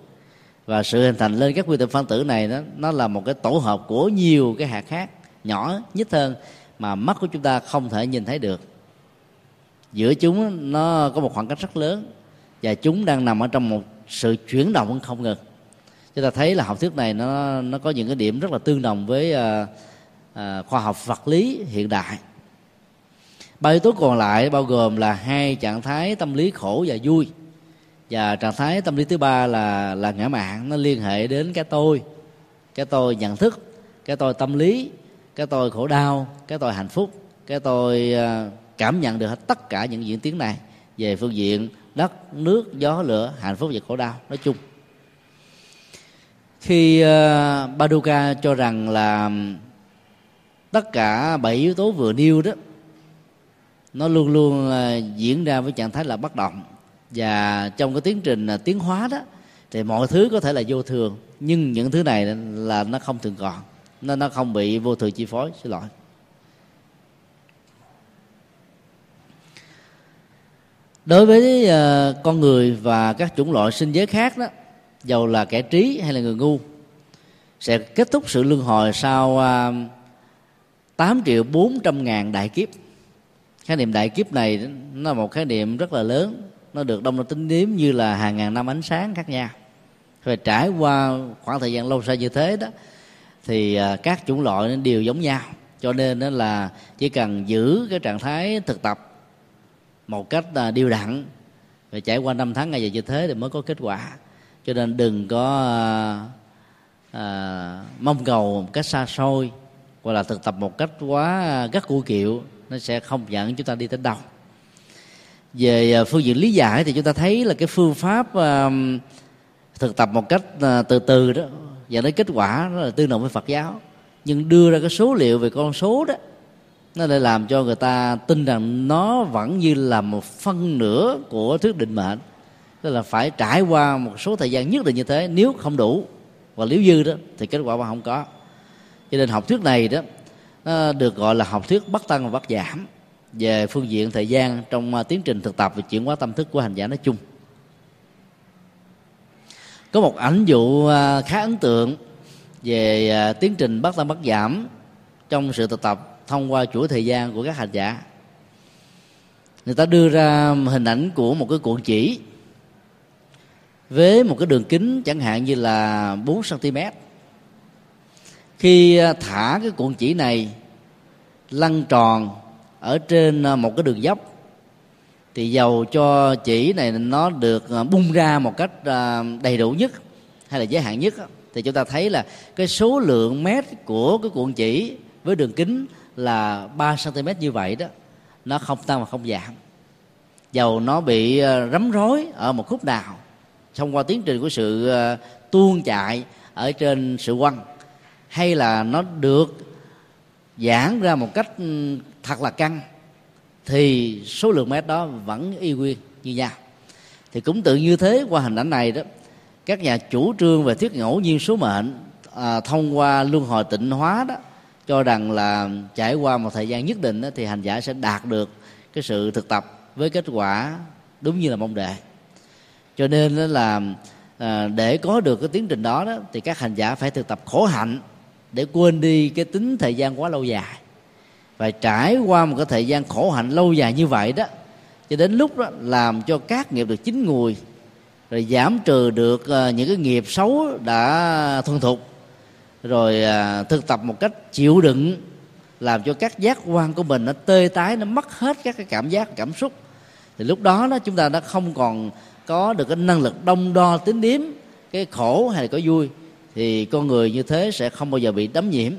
Và sự hình thành lên các nguyên tử phân tử này đó nó là một cái tổ hợp của nhiều cái hạt khác nhỏ nhất hơn mà mắt của chúng ta không thể nhìn thấy được. Giữa chúng nó có một khoảng cách rất lớn và chúng đang nằm ở trong một sự chuyển động không ngừng. Chúng ta thấy là học thuyết này nó nó có những cái điểm rất là tương đồng với uh, uh, khoa học vật lý hiện đại ba yếu tố còn lại bao gồm là hai trạng thái tâm lý khổ và vui. Và trạng thái tâm lý thứ ba là là ngã mạng nó liên hệ đến cái tôi. Cái tôi nhận thức cái tôi tâm lý cái tôi khổ đau cái tôi hạnh phúc cái tôi ờ, cảm nhận được hết tất cả những diễn tiến này về phương diện đất nước gió lửa hạnh phúc và khổ đau nói chung. Khi ờ, uh, Baduka cho rằng là tất cả bảy yếu tố vừa nêu đó nó luôn luôn ờ, diễn ra với trạng thái là bất động. Và trong cái tiến trình ờ, tiến hóa đó thì mọi thứ có thể là vô thường. Nhưng những thứ này là nó không thường còn. Nên nó không bị vô thường chi phối xin lỗi. Đối với uh, con người và các chủng loại sinh giới khác đó dầu là kẻ trí hay là người ngu sẽ kết thúc sự luân hồi sau uh, 8 triệu 400 ngàn đại kiếp khái niệm đại kiếp này nó là một khái niệm rất là lớn. Nó được đông tính điếm như là hàng ngàn năm ánh sáng khác nhau. Rồi trải qua khoảng thời gian lâu dài như thế đó thì à, các chủng loại đều giống nhau. Cho nên đó là chỉ cần giữ cái trạng thái thực tập một cách à, điều đặn và trải qua năm tháng ngày giờ như thế thì mới có kết quả. Cho nên đừng có à, à, mong cầu một cách xa xôi hoặc là thực tập một cách quá à, gắt cua kiệu nó sẽ không dẫn chúng ta đi đến đâu. Về à, phương diện lý giải thì chúng ta thấy là cái phương pháp à, thực tập một cách à, từ từ đó dẫn đến kết quả nó là tương đồng với Phật giáo. Nhưng đưa ra cái số liệu về con số đó, nó lại làm cho người ta tin rằng nó vẫn như là một phân nửa của thuyết định mệnh. Tức là phải trải qua một số thời gian nhất định như thế. Nếu không đủ và nếu dư đó, thì kết quả mà không có. Cho nên học thuyết này đó nó được gọi là học thuyết bất tăng và bất giảm về phương diện thời gian trong à, tiến trình thực tập và chuyển hóa tâm thức của hành giả nói chung. Có một ảnh dụ à, khá ấn tượng về à, tiến trình bất tăng bất giảm trong sự thực tập thông qua chuỗi thời gian của các hành giả. Người ta đưa ra hình ảnh của một cái cuộn chỉ với một cái đường kính chẳng hạn như là 4 cm khi thả cái cuộn chỉ này lăn tròn ở trên ờ, một cái đường dốc. Thì dầu cho chỉ này nó được ờ, bung ra một cách ờ, đầy đủ nhất hay là giới hạn nhất thì chúng ta thấy là cái số lượng mét của cái cuộn chỉ với đường kính là 3 cm như vậy đó, nó không tăng và không giảm. Dầu nó bị rắm rối ở một khúc nào thông qua tiến trình của sự tuôn chạy ở trên sự quăng hay là nó được giãn ra một cách ừ, thật là căng thì số lượng mét đó vẫn y nguyên như nhau. Thì cũng tự như thế qua hình ảnh này đó các nhà chủ trương về thuyết ngẫu nhiên số mệnh à, thông qua luân hồi tịnh hóa đó cho rằng là trải qua một thời gian nhất định đó, thì hành giả sẽ đạt được cái sự thực tập với kết quả đúng như là mong đợi. Cho nên là à, để có được cái tiến trình đó, đó thì các hành giả phải thực tập khổ hạnh để quên đi cái tính thời gian quá lâu dài. Và trải qua một cái thời gian khổ hạnh lâu dài như vậy đó, cho đến lúc đó làm cho các nghiệp được chín mùi, rồi giảm trừ được ờ, những cái nghiệp xấu đã thuần thục, rồi ờ, thực tập một cách chịu đựng, làm cho các giác quan của mình nó tê tái, nó mất hết các cái cảm giác, cảm xúc, thì lúc đó đó chúng ta đã không còn có được cái năng lực đông đo tính điếm cái khổ hay là có vui thì con người như thế sẽ không bao giờ bị đấm nhiễm.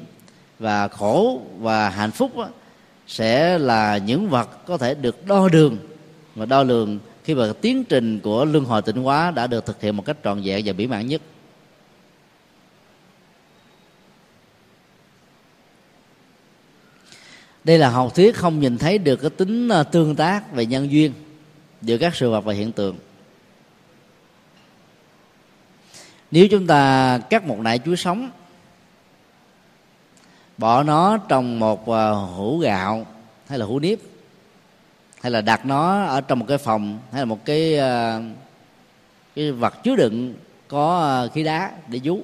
Và khổ và hạnh phúc đó, sẽ là những vật có thể được đo đường. Và đo lường khi mà tiến trình của luân hồi tịnh hóa đã được thực hiện một cách trọn vẹn và mỹ mãn nhất. Đây là học thuyết không nhìn thấy được cái tính à, tương tác về nhân duyên giữa các sự vật và hiện tượng. Nếu chúng ta cắt một nải chuối sống, bỏ nó trong một ờ, hũ gạo hay là hũ nếp, hay là đặt nó ở trong một cái phòng, hay là một cái ờ, cái vật chứa đựng có ờ, khí đá để vú,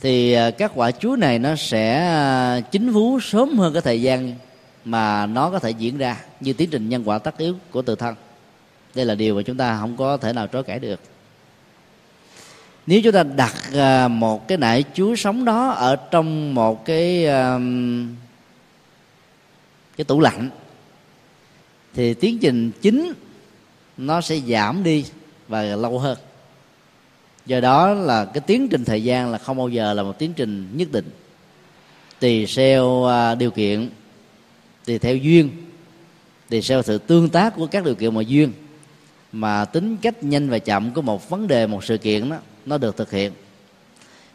thì các quả chuối này nó sẽ chín vú sớm hơn cái thời gian mà nó có thể diễn ra như tiến trình nhân quả tất yếu của tự thân. Đây là điều mà chúng ta không có thể nào trói cãi được nếu chúng ta đặt à, một cái nải chuối sống đó ở trong một cái à, cái tủ lạnh, thì tiến trình chính nó sẽ giảm đi và lâu hơn. Do đó là cái tiến trình thời gian là không bao giờ là một tiến trình nhất định. Tùy theo à, điều kiện tùy theo duyên tùy theo sự tương tác của các điều kiện mà duyên, mà tính cách nhanh và chậm của một vấn đề, một sự kiện đó nó được thực hiện.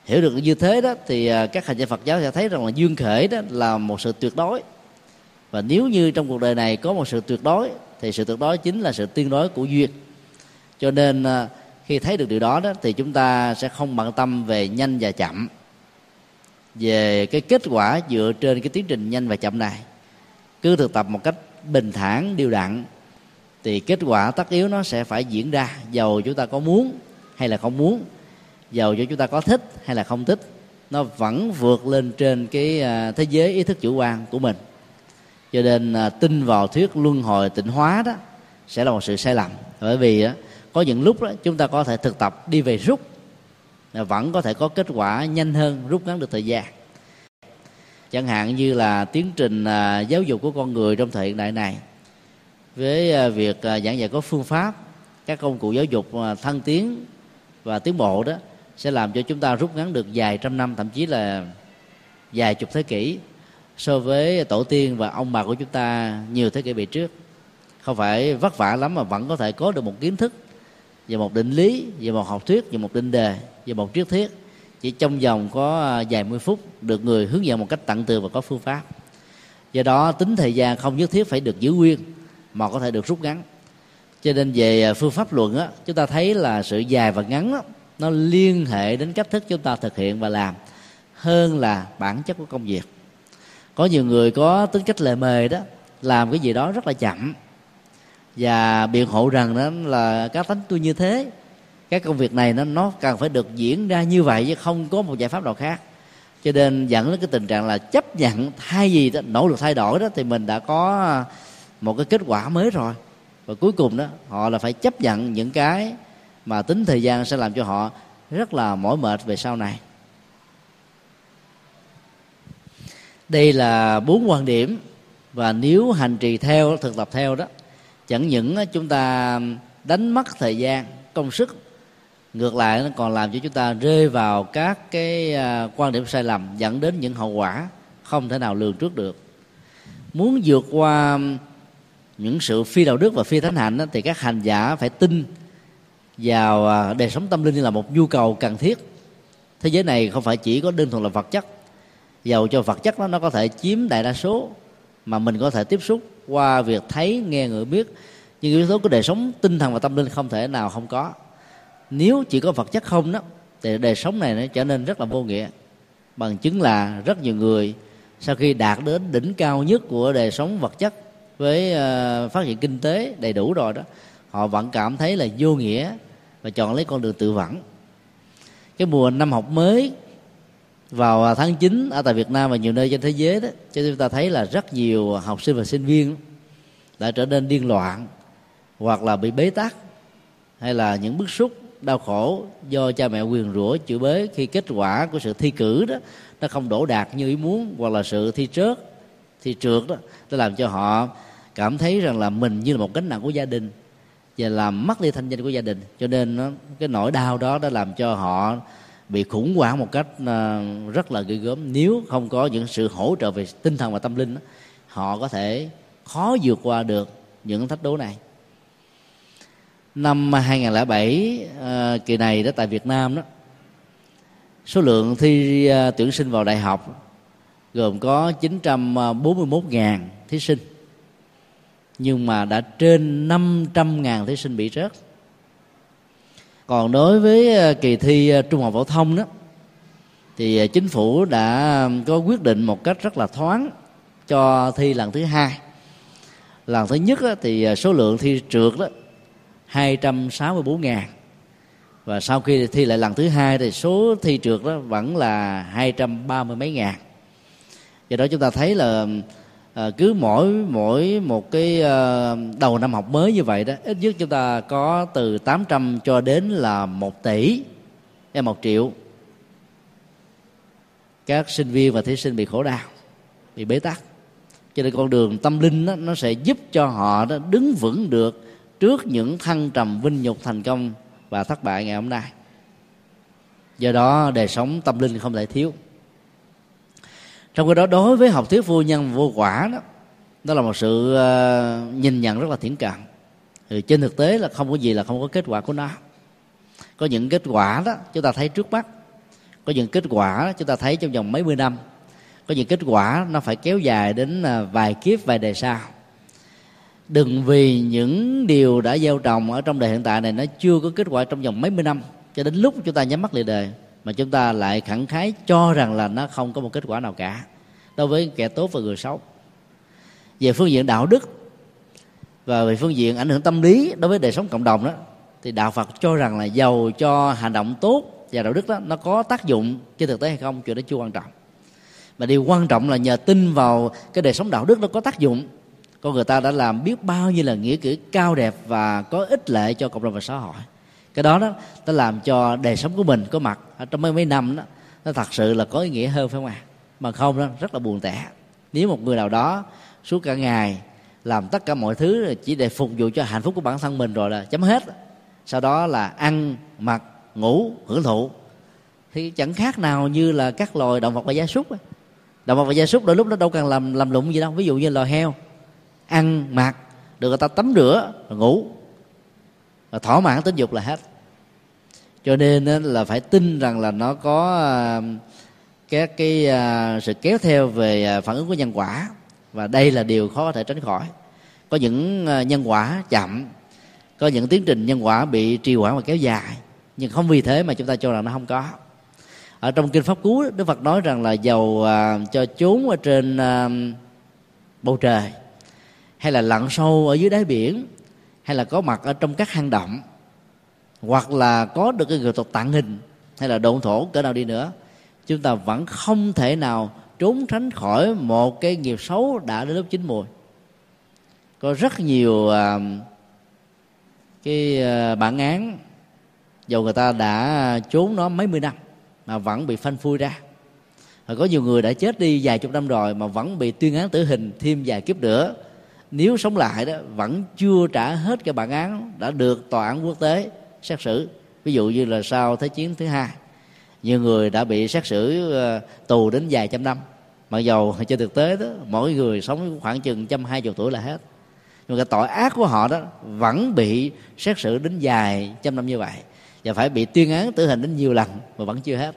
Hiểu được như thế đó thì à, các hành giả Phật giáo sẽ thấy rằng là duyên khởi đó là một sự tuyệt đối. Và nếu như trong cuộc đời này có một sự tuyệt đối, thì sự tuyệt đối chính là sự tiên đối của duyên. Cho nên à, khi thấy được điều đó đó thì chúng ta sẽ không bận tâm về nhanh và chậm. Về cái kết quả dựa trên cái tiến trình nhanh và chậm này, cứ thực tập một cách bình thản điều đặn, thì kết quả tất yếu nó sẽ phải diễn ra dầu chúng ta có muốn hay là không muốn dầu cho chúng ta có thích hay là không thích, nó vẫn vượt lên trên cái à, thế giới ý thức chủ quan của mình. Cho nên à, tin vào thuyết luân hồi tịnh hóa đó sẽ là một sự sai lầm. Bởi vì có những lúc đó chúng ta có thể thực tập đi về rút à, vẫn có thể có kết quả nhanh hơn, rút ngắn được thời gian. Chẳng hạn như là tiến trình giáo dục của con người trong thời hiện đại này, với việc giảng dạy có phương pháp, các công cụ giáo dục thăng tiến và tiến bộ đó sẽ làm cho chúng ta rút ngắn được vài trăm năm thậm chí là vài chục thế kỷ so với tổ tiên và ông bà của chúng ta nhiều thế kỷ về trước. Không phải vất vả lắm mà vẫn có thể có được một kiến thức về một định lý về một học thuyết về một định đề về một triết thuyết. Chỉ trong vòng có à, vài mươi phút được người hướng dẫn một cách tận tường và có phương pháp. Do đó tính thời gian không nhất thiết phải được giữ nguyên mà có thể được rút ngắn. Cho nên về à, phương pháp luận á chúng ta thấy là sự dài và ngắn đó, nó liên hệ đến cách thức chúng ta thực hiện và làm hơn là bản chất của công việc. Có nhiều người có tính cách lề mề đó làm cái gì đó rất là chậm. Và biện hộ rằng đó là cá tính tôi như thế. Các công việc này nó nó cần phải được diễn ra như vậy chứ không có một giải pháp nào khác. Cho nên dẫn đến cái tình trạng là chấp nhận thay gì đó, nỗ lực thay đổi đó thì mình đã có một cái kết quả mới rồi. Và cuối cùng đó họ là phải chấp nhận những cái mà tính thời gian sẽ làm cho họ rất là mỏi mệt về sau này. Đây là bốn quan điểm và nếu hành trì theo, thực tập theo đó, chẳng những chúng ta đánh mất thời gian, công sức, ngược lại nó còn làm cho chúng ta rơi vào các cái à, quan điểm sai lầm, dẫn đến những hậu quả không thể nào lường trước được. Muốn vượt qua những sự phi đạo đức và phi thánh hạnh đó, thì các hành giả phải tin vào à, đời sống tâm linh là một nhu cầu cần thiết. Thế giới này không phải chỉ có đơn thuần là vật chất. Dầu cho vật chất nó nó có thể chiếm đại đa số mà mình có thể tiếp xúc qua việc thấy, nghe người biết. Nhưng yếu tố của đời sống tinh thần và tâm linh không thể nào không có. Nếu chỉ có vật chất không đó, thì đời sống này nó trở nên rất là vô nghĩa. Bằng chứng là rất nhiều người sau khi đạt đến đỉnh cao nhất của đời sống vật chất với à, phát triển kinh tế đầy đủ rồi đó, họ vẫn cảm thấy là vô nghĩa và chọn lấy con đường tự vẫn. Cái mùa năm học mới vào tháng 9 ở tại Việt Nam và nhiều nơi trên thế giới đó, cho chúng ta thấy là rất nhiều học sinh và sinh viên đã trở nên điên loạn hoặc là bị bế tắc hay là những bức xúc, đau khổ do cha mẹ quyền rủa chửi bới khi kết quả của sự thi cử đó nó không đổ đạt như ý muốn hoặc là sự thi trớt, thi trượt đó. Nó làm cho họ cảm thấy rằng là mình như là một gánh nặng của gia đình và làm mất đi thanh danh của gia đình. Cho nên nó, cái nỗi đau đó đã làm cho họ bị khủng hoảng một cách ờ, rất là ghê gớm. Nếu không có những sự hỗ trợ về tinh thần và tâm linh họ có thể khó vượt qua được những thách đố này. Năm 2007 ờ, kỳ này đó tại Việt Nam đó số lượng thi ờ, tuyển sinh vào đại học gồm có 941.000 thí sinh nhưng mà đã trên 500.000 thí sinh bị rớt. Còn đối với ờ, kỳ thi ờ, trung học phổ thông đó, thì ờ, chính phủ đã có quyết định một cách rất là thoáng cho thi lần thứ hai. Lần thứ nhất thì số lượng thi trượt đó 264 ngàn. Và sau khi thi lại lần thứ hai thì số thi trượt đó vẫn là 230 mấy ngàn. Do đó chúng ta thấy là à, cứ mỗi mỗi một cái à, đầu năm học mới như vậy đó ít nhất chúng ta có từ 800 cho đến là 1 tỷ hay một triệu. Các sinh viên và thí sinh bị khổ đau bị bế tắc. Cho nên con đường tâm linh đó, nó sẽ giúp cho họ đó đứng vững được trước những thăng trầm vinh nhục thành công và thất bại ngày hôm nay. Do đó đời sống tâm linh không thể thiếu trong khi đó, đối với học thuyết vô nhân vô quả đó đó là một sự ờ, nhìn nhận rất là thiển cận thì ừ, trên thực tế là không có gì là không có kết quả của nó. Có những kết quả đó chúng ta thấy trước mắt, có những kết quả chúng ta thấy trong vòng mấy mươi năm, có những kết quả nó phải kéo dài đến ờ, vài kiếp, vài đời sau. Đừng vì những điều đã gieo trồng ở trong đời hiện tại này nó chưa có kết quả trong vòng mấy mươi năm, cho đến lúc chúng ta nhắm mắt lìa đời mà chúng ta lại khẳng khái cho rằng là nó không có một kết quả nào cả, đối với kẻ tốt và người xấu. Về phương diện đạo đức và về phương diện ảnh hưởng tâm lý đối với đời sống cộng đồng đó, thì đạo Phật cho rằng là giàu cho hành động tốt và đạo đức đó, nó có tác dụng trên thực tế hay không chuyện đó chưa quan trọng. Mà điều quan trọng là nhờ tin vào cái đời sống đạo đức nó có tác dụng, con người ta đã làm biết bao nhiêu là nghĩa cử cao đẹp và có ích lệ cho cộng đồng và xã hội cái đó đó, nó làm cho đời sống của mình có mặt ở trong mấy mấy năm đó, nó thật sự là có ý nghĩa hơn, phải không ạ? À? mà không đó, rất là buồn tẻ. Nếu một người nào đó suốt cả ngày làm tất cả mọi thứ chỉ để phục vụ cho hạnh phúc của bản thân mình rồi là chấm hết. Sau đó là ăn, mặc, ngủ, hưởng thụ. Thì chẳng khác nào như là các loài động vật và gia súc động vật và gia súc đôi lúc nó đâu cần làm làm lụng gì đâu. Ví dụ như loài heo. Ăn, mặc, được người ta tắm rửa, ngủ. Và thỏa mãn tính dục là hết cho nên là phải tin rằng là nó có các cái à, sự kéo theo về à, phản ứng của nhân quả. Và đây là điều khó có thể tránh khỏi. Có những nhân quả chậm, có những tiến trình nhân quả bị trì hoãn và kéo dài, nhưng không vì thế mà chúng ta cho rằng nó không có. Ở trong kinh pháp cú, đức phật nói rằng là dầu cho chốn ở trên bầu trời, hay là lặn sâu ở dưới đáy biển, hay là có mặt ở trong các hang động hoặc là có được cái người tộc tạng hình hay là độn thổ cỡ nào đi nữa chúng ta vẫn không thể nào trốn tránh khỏi một cái nghiệp xấu đã đến lớp chín mùi. Có rất nhiều uh, cái uh, bản án dầu người ta đã trốn nó mấy mươi năm mà vẫn bị phanh phui ra. Và có nhiều người đã chết đi vài chục năm rồi mà vẫn bị tuyên án tử hình thêm vài kiếp nữa. Nếu sống lại đó vẫn chưa trả hết cái bản án đã được tòa án quốc tế xét xử. Ví dụ như là sau thế chiến thứ hai, nhiều người đã bị xét xử ờ, tù đến vài trăm năm. Mặc dầu trên thực tế đó, mỗi người sống khoảng chừng trăm hai chục tuổi là hết. Nhưng cái tội ác của họ đó vẫn bị xét xử đến dài trăm năm như vậy và phải bị tuyên án tử hình đến nhiều lần mà vẫn chưa hết.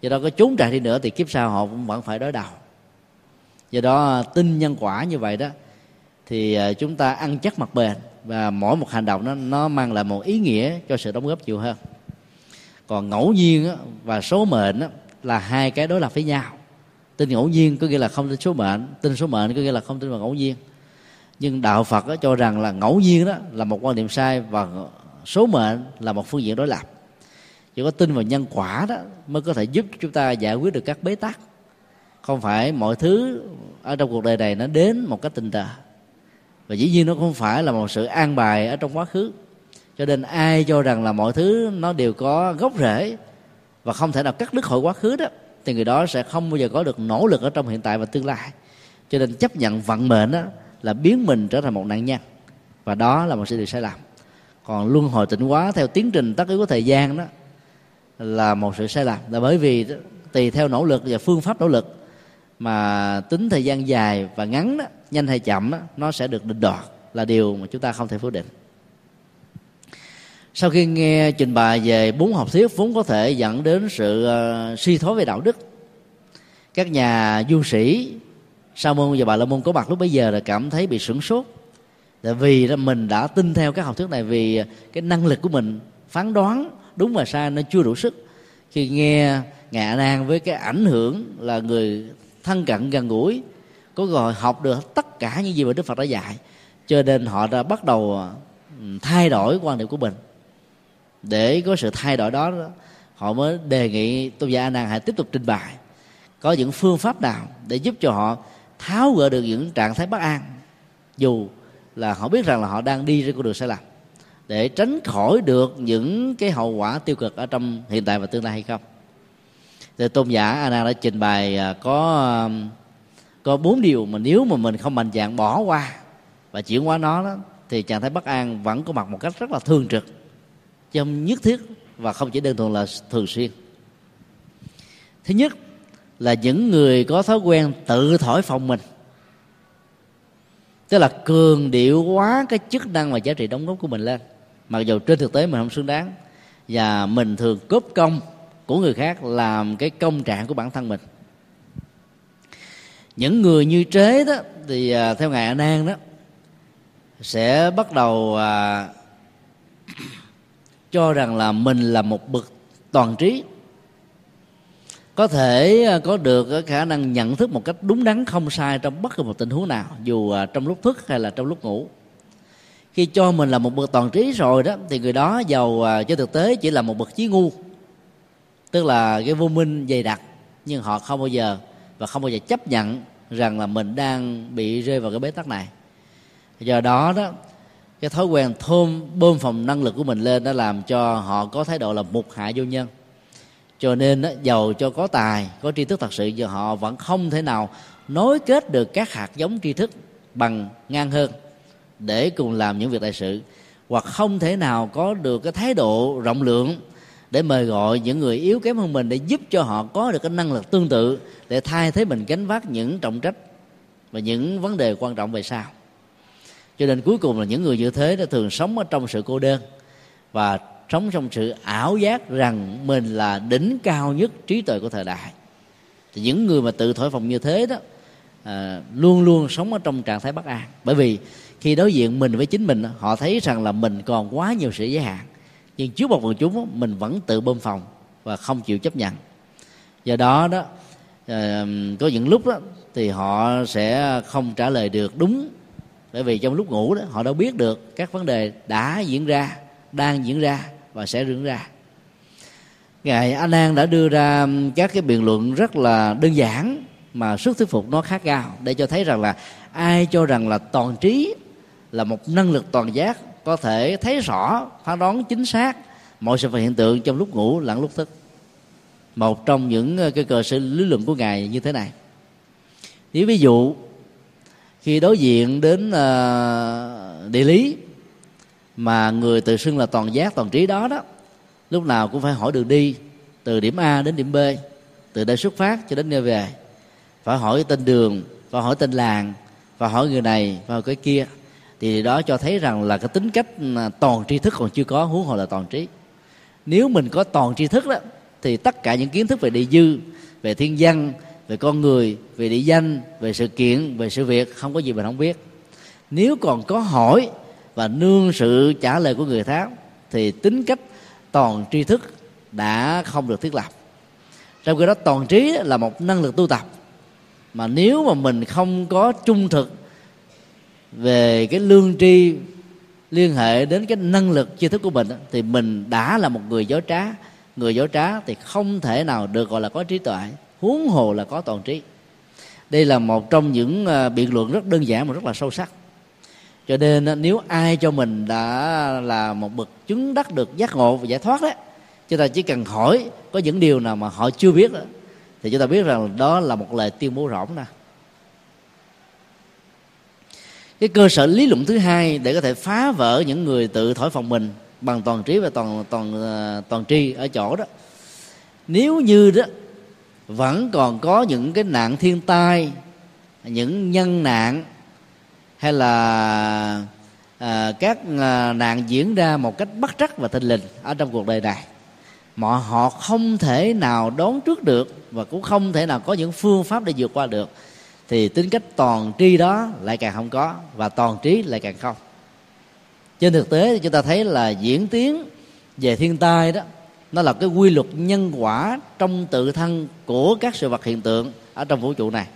Do đó có trốn trại đi nữa thì kiếp sau họ cũng vẫn phải đối đầu. Do đó tin nhân quả như vậy đó, thì ờ, chúng ta ăn chắc mặt bền và mỗi một hành động nó nó mang lại một ý nghĩa cho sự đóng góp nhiều hơn. Còn ngẫu nhiên và số mệnh là hai cái đối lập với nhau. Tin ngẫu nhiên có nghĩa là không tin số mệnh, tin số mệnh có nghĩa là không tin vào ngẫu nhiên. Nhưng đạo phật cho rằng là ngẫu nhiên đó là một quan niệm sai và số mệnh là một phương diện đối lập. Chỉ có tin vào nhân quả đó mới có thể giúp chúng ta giải quyết được các bế tắc. Không phải mọi thứ ở trong cuộc đời này nó đến một cách tình cờ và dĩ nhiên nó không phải là một sự an bài ở trong quá khứ. Cho nên ai cho rằng là mọi thứ nó đều có gốc rễ và không thể nào cắt đứt khỏi quá khứ đó, thì người đó sẽ không bao giờ có được nỗ lực ở trong hiện tại và tương lai. Cho nên chấp nhận vận mệnh đó là biến mình trở thành một nạn nhân. Và đó là một sự điều sai lầm. Còn luân hồi tịnh hóa theo tiến trình tất yếu của thời gian đó là một sự sai lầm. Là bởi vì tùy theo nỗ lực và phương pháp nỗ lực mà tính thời gian dài và ngắn đó, nhanh hay chậm đó, nó sẽ được định đoạt là điều mà chúng ta không thể phủ định. Sau khi nghe trình bày về bốn học thuyết vốn có thể dẫn đến sự uh, suy thoái về đạo đức các nhà du sĩ sa môn và bà la môn có mặt lúc bấy giờ là cảm thấy bị sửng sốt. Tại vì là mình đã tin theo các học thuyết này vì cái năng lực của mình phán đoán đúng và sai nó chưa đủ sức. Khi nghe ngạ nan với cái ảnh hưởng là người thân cận gần gũi, có gọi học được tất cả những gì mà đức phật đã dạy. Cho nên họ đã bắt đầu ừ, thay đổi quan điểm của mình. Để có sự thay đổi đó, họ mới đề nghị tôn giả a nan hãy tiếp tục trình bày. Có những phương pháp nào để giúp cho họ tháo gỡ được những trạng thái bất an? Dù là họ biết rằng là họ đang đi trên con đường sai lầm. Để tránh khỏi được những cái hậu quả tiêu cực ở trong hiện tại và tương lai hay không? Thì tôn giả Anna đã trình bày à, có um, có bốn điều mà nếu mà mình không mạnh dạng bỏ qua và chuyển qua nó đó, thì trạng thái bất an vẫn có mặt một cách rất là thường trực chứ không nhất thiết và không chỉ đơn thuần là thường xuyên. Thứ nhất là những người có thói quen tự thổi phòng mình tức là cường điệu quá cái chức năng và giá trị đóng góp của mình lên mặc dù trên thực tế mình không xứng đáng và mình thường cướp công của người khác làm cái công trạng của bản thân mình. Những người như trế đó thì à, theo ngài a nan đó sẽ bắt đầu à, (clears throat) cho rằng là mình là một bậc toàn trí. Có thể à, có được khả năng nhận thức một cách đúng đắn không sai trong bất kỳ một tình huống nào dù à, trong lúc thức hay là trong lúc ngủ. Khi cho mình là một bậc toàn trí rồi đó thì người đó giàu trên cho thực tế chỉ là một bậc trí ngu tức là cái vô minh dày đặc, nhưng họ không bao giờ và không bao giờ chấp nhận rằng là mình đang bị rơi vào cái bế tắc này. Do đó đó, cái thói quen thôm bơm phòng năng lực của mình lên đã làm cho họ có thái độ là mục hại vô nhân. Cho nên giàu cho có tài, có tri thức thật sự, giờ họ vẫn không thể nào nối kết được các hạt giống tri thức bằng ngang hơn để cùng làm những việc đại sự, hoặc không thể nào có được cái thái độ rộng lượng để mời gọi những người yếu kém hơn mình để giúp cho họ có được cái năng lực tương tự để thay thế mình gánh vác những trọng trách và những vấn đề quan trọng về sau. Cho nên cuối cùng là những người như thế đã thường sống ở trong sự cô đơn và sống trong sự ảo giác rằng mình là đỉnh cao nhất trí tuệ của thời đại. Thì những người mà tự thổi phồng như thế đó à, luôn luôn sống ở trong trạng thái bất an. Bởi vì khi đối diện mình với chính mình họ thấy rằng là mình còn quá nhiều sự giới hạn nhưng trước một quần chúng mình vẫn tự bơm phòng và không chịu chấp nhận. Do đó đó ờ, có những lúc đó thì họ sẽ không trả lời được đúng. Bởi vì trong lúc ngủ đó, họ đâu biết được các vấn đề đã diễn ra, đang diễn ra và sẽ diễn ra. Ngài a nan đã đưa ra các cái biện luận rất là đơn giản mà sức thuyết phục nó khá cao để cho thấy rằng là ai cho rằng là toàn trí là một năng lực toàn giác có thể thấy rõ phán đoán chính xác. Mọi sự vật hiện tượng trong lúc ngủ lẫn lúc thức. Một trong những ờ, cái cơ sở lý luận của ngài như thế này. Nếu ví dụ khi đối diện đến uh, địa lý mà người tự xưng là toàn giác toàn trí đó đó lúc nào cũng phải hỏi đường đi từ điểm a đến điểm b từ đây xuất phát cho đến nơi về. Phải hỏi tên đường phải hỏi tên làng phải hỏi người này phải hỏi cái kia thì đó cho thấy rằng là cái tính cách ừ, toàn tri thức còn chưa có, huống hồ là toàn trí. Nếu mình có toàn tri thức đó, thì tất cả những kiến thức về địa dư, về thiên văn, về con người, về địa danh, về sự kiện, về sự việc, không có gì mình không biết. Nếu còn có hỏi và nương sự trả lời của người khác, thì tính cách toàn tri thức đã không được thiết lập. Trong khi đó, toàn trí là một năng lực tu tập. Mà nếu mà mình không có trung thực về cái lương tri liên hệ đến cái năng lực tri thức của mình thì mình đã là một người dối trá. Người dối trá thì không thể nào được gọi là có trí tuệ huống hồ là có toàn trí. Đây là một trong những à, biện luận rất đơn giản mà rất là sâu sắc. Cho nên nếu ai cho mình đã là một bậc chứng đắc được giác ngộ và giải thoát đấy chúng ta chỉ cần hỏi có những điều nào mà họ chưa biết đó, thì chúng ta biết rằng đó là một lời tuyên bố rỗng nè cái cơ sở lý luận thứ hai để có thể phá vỡ những người tự thổi phòng mình bằng toàn trí và toàn toàn ờ, toàn tri ở chỗ đó. Nếu như đó vẫn còn có những cái nạn thiên tai những nhân nạn hay là à, các à, nạn diễn ra một cách bất trắc và thình lình ở trong cuộc đời này mà họ không thể nào đón trước được và cũng không thể nào có những phương pháp để vượt qua được thì tính cách toàn tri đó lại càng không có và toàn trí lại càng không. Trên thực tế thì chúng ta thấy là diễn tiến về thiên tai đó nó là cái quy luật nhân quả trong tự thân của các sự vật hiện tượng ở trong vũ trụ này.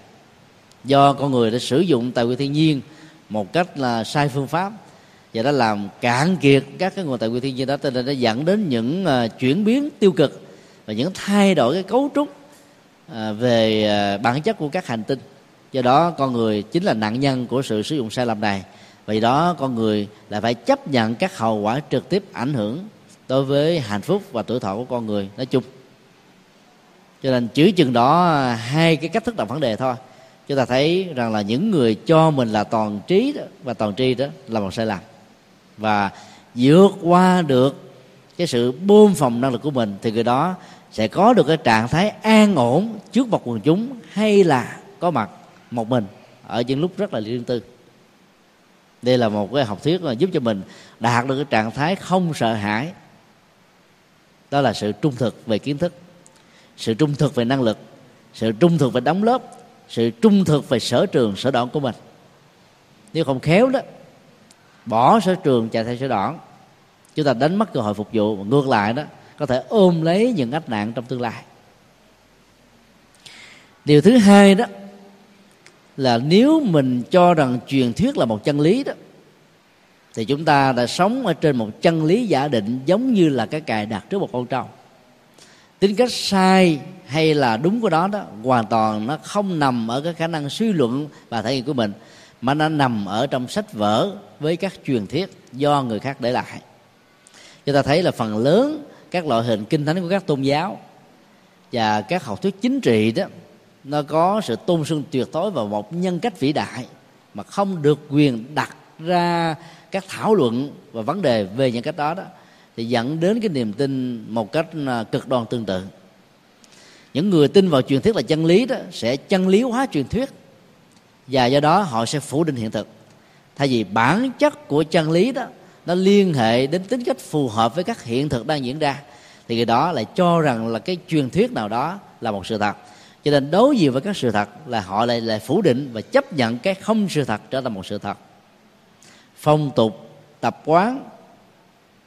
Do con người đã sử dụng tài nguyên thiên nhiên một cách là sai phương pháp và đã làm cạn kiệt các cái nguồn tài nguyên thiên nhiên đó cho nên nó dẫn đến những uh, chuyển biến tiêu cực và những thay đổi cái cấu trúc uh, về uh, bản chất của các hành tinh do đó con người chính là nạn nhân của sự sử dụng sai lầm này. Vì đó con người lại phải chấp nhận các hậu quả trực tiếp ảnh hưởng đối với hạnh phúc và tuổi thọ của con người. Nói chung cho nên chữ chừng đó hai cái cách thức đặt vấn đề thôi. Chúng ta thấy rằng là những người cho mình là toàn trí đó, và toàn tri đó là một sai lầm. Và vượt qua được cái sự bơm phòng năng lực của mình thì người đó sẽ có được cái trạng thái an ổn trước mặt quần chúng hay là có mặt một mình, ở những lúc rất là riêng tư. Đây là một cái học thuyết mà giúp cho mình đạt được cái trạng thái không sợ hãi. Đó là sự trung thực về kiến thức, sự trung thực về năng lực, sự trung thực về đóng lớp, sự trung thực về sở trường, sở đoạn của mình. Nếu không khéo đó, bỏ sở trường chạy theo sở đoạn, chúng ta đánh mất cơ hội phục vụ. Và ngược lại đó, có thể ôm lấy những ách nạn trong tương lai. Điều thứ hai đó là nếu mình cho rằng truyền thuyết là một chân lý đó, thì chúng ta đã sống ở trên một chân lý giả định giống như là cái cài đặt trước một con trâu. Tính cách sai hay là đúng của đó đó hoàn toàn nó không nằm ở cái khả năng suy luận và thể hiện của mình, mà nó nằm ở trong sách vở với các truyền thuyết do người khác để lại. Chúng ta thấy là phần lớn các loại hình kinh thánh của các tôn giáo và các học thuyết chính trị đó nó có sự tôn sưng tuyệt đối vào một nhân cách vĩ đại mà không được quyền đặt ra các thảo luận và vấn đề về những cách đó đó, thì dẫn đến cái niềm tin một cách à, cực đoan tương tự. Những người tin vào truyền thuyết là chân lý đó sẽ chân lý hóa truyền thuyết và do đó họ sẽ phủ định hiện thực. Thay vì bản chất của chân lý đó, nó liên hệ đến tính cách phù hợp với các hiện thực đang diễn ra, thì người đó lại cho rằng là cái truyền thuyết nào đó là một sự thật cho nên đối diện với các sự thật là họ lại lại phủ định và chấp nhận cái không sự thật trở thành một sự thật. Phong tục, tập quán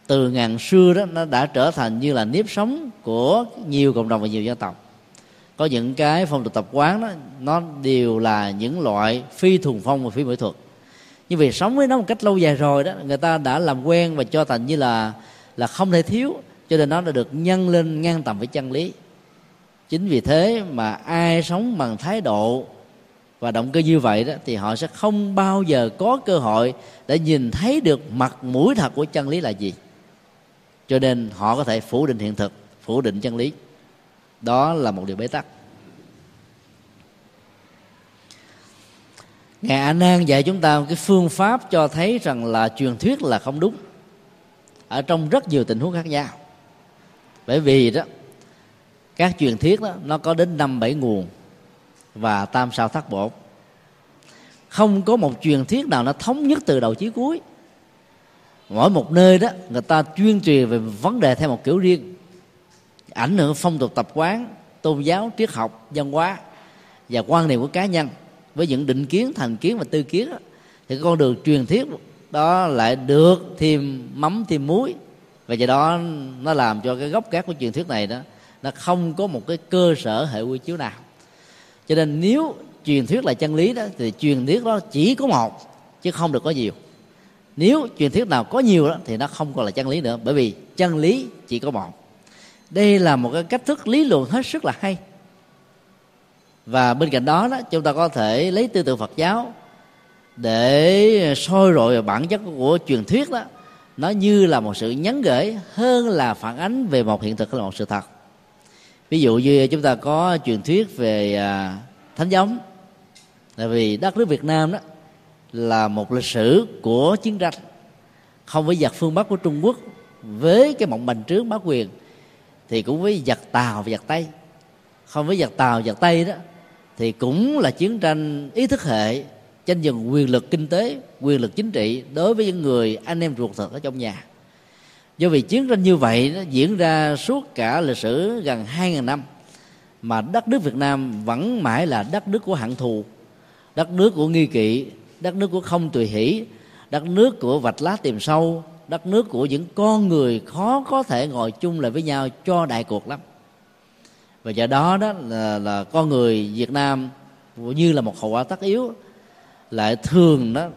từ ngàn xưa đó, nó đã trở thành như là nếp sống của nhiều cộng đồng và nhiều dân tộc. Có những cái phong tục tập quán đó, nó đều là những loại phi thuần phong và phi mỹ thuật. Nhưng vì sống với nó một cách lâu dài rồi đó, người ta đã làm quen và cho thành như là là không thể thiếu, cho nên nó đã được nhân lên ngang tầm với chân lý chính vì thế mà ai sống bằng thái độ và động cơ như vậy đó, thì họ sẽ không bao giờ có cơ hội để nhìn thấy được mặt mũi thật của chân lý là gì. Cho nên họ có thể phủ định hiện thực, phủ định chân lý. Đó là một điều bế tắc. Ngài a nan dạy chúng ta một cái phương pháp cho thấy rằng là truyền thuyết là không đúng. Ở trong rất nhiều tình huống khác nhau. Bởi vì đó các truyền thuyết đó nó có đến năm bảy nguồn và tam sao thất bột không có một truyền thuyết nào nó thống nhất từ đầu chí cuối. Mỗi một nơi đó người ta chuyên truyền về vấn đề theo một kiểu riêng. Ảnh hưởng phong tục tập quán tôn giáo triết học văn hóa và quan niệm của cá nhân. Với những định kiến thành kiến và tư kiến đó, thì con đường truyền thuyết đó lại được thêm mắm thêm muối. Và do đó nó làm cho cái gốc gác của truyền thuyết này đó nó không có một cái cơ sở hệ quy chiếu nào. Cho nên nếu truyền thuyết là chân lý đó, thì truyền thuyết đó chỉ có một, chứ không được có nhiều. Nếu truyền thuyết nào có nhiều đó, thì nó không còn là chân lý nữa, bởi vì chân lý chỉ có một. Đây là một cái cách thức lý luận hết sức là hay. Và bên cạnh đó đó, chúng ta có thể lấy tư tưởng Phật giáo để soi rọi bản chất của truyền thuyết đó. Nó như là một sự nhắn gửi hơn là phản ánh về một hiện thực hay là một sự thật ví dụ như chúng ta có truyền thuyết về à, thánh giống. Tại vì đất nước việt nam đó là một lịch sử của chiến tranh không với giặc phương bắc của trung quốc với cái mộng bành trướng bá quyền thì cũng với giặc tàu và giặc tây. Không với giặc tàu giặc tây đó thì cũng là chiến tranh ý thức hệ tranh giành quyền lực kinh tế quyền lực chính trị đối với những người anh em ruột thịt ở trong nhà do vì chiến tranh như vậy nó diễn ra suốt cả lịch sử gần 2.000 năm mà đất nước Việt Nam vẫn mãi là đất nước của hạng thù đất nước của nghi kỵ đất nước của không tùy hỷ đất nước của vạch lá tìm sâu đất nước của những con người khó có thể ngồi chung lại với nhau cho đại cuộc lắm. Và do đó đó là, là con người Việt Nam như là một hậu quả tất yếu lại thường đó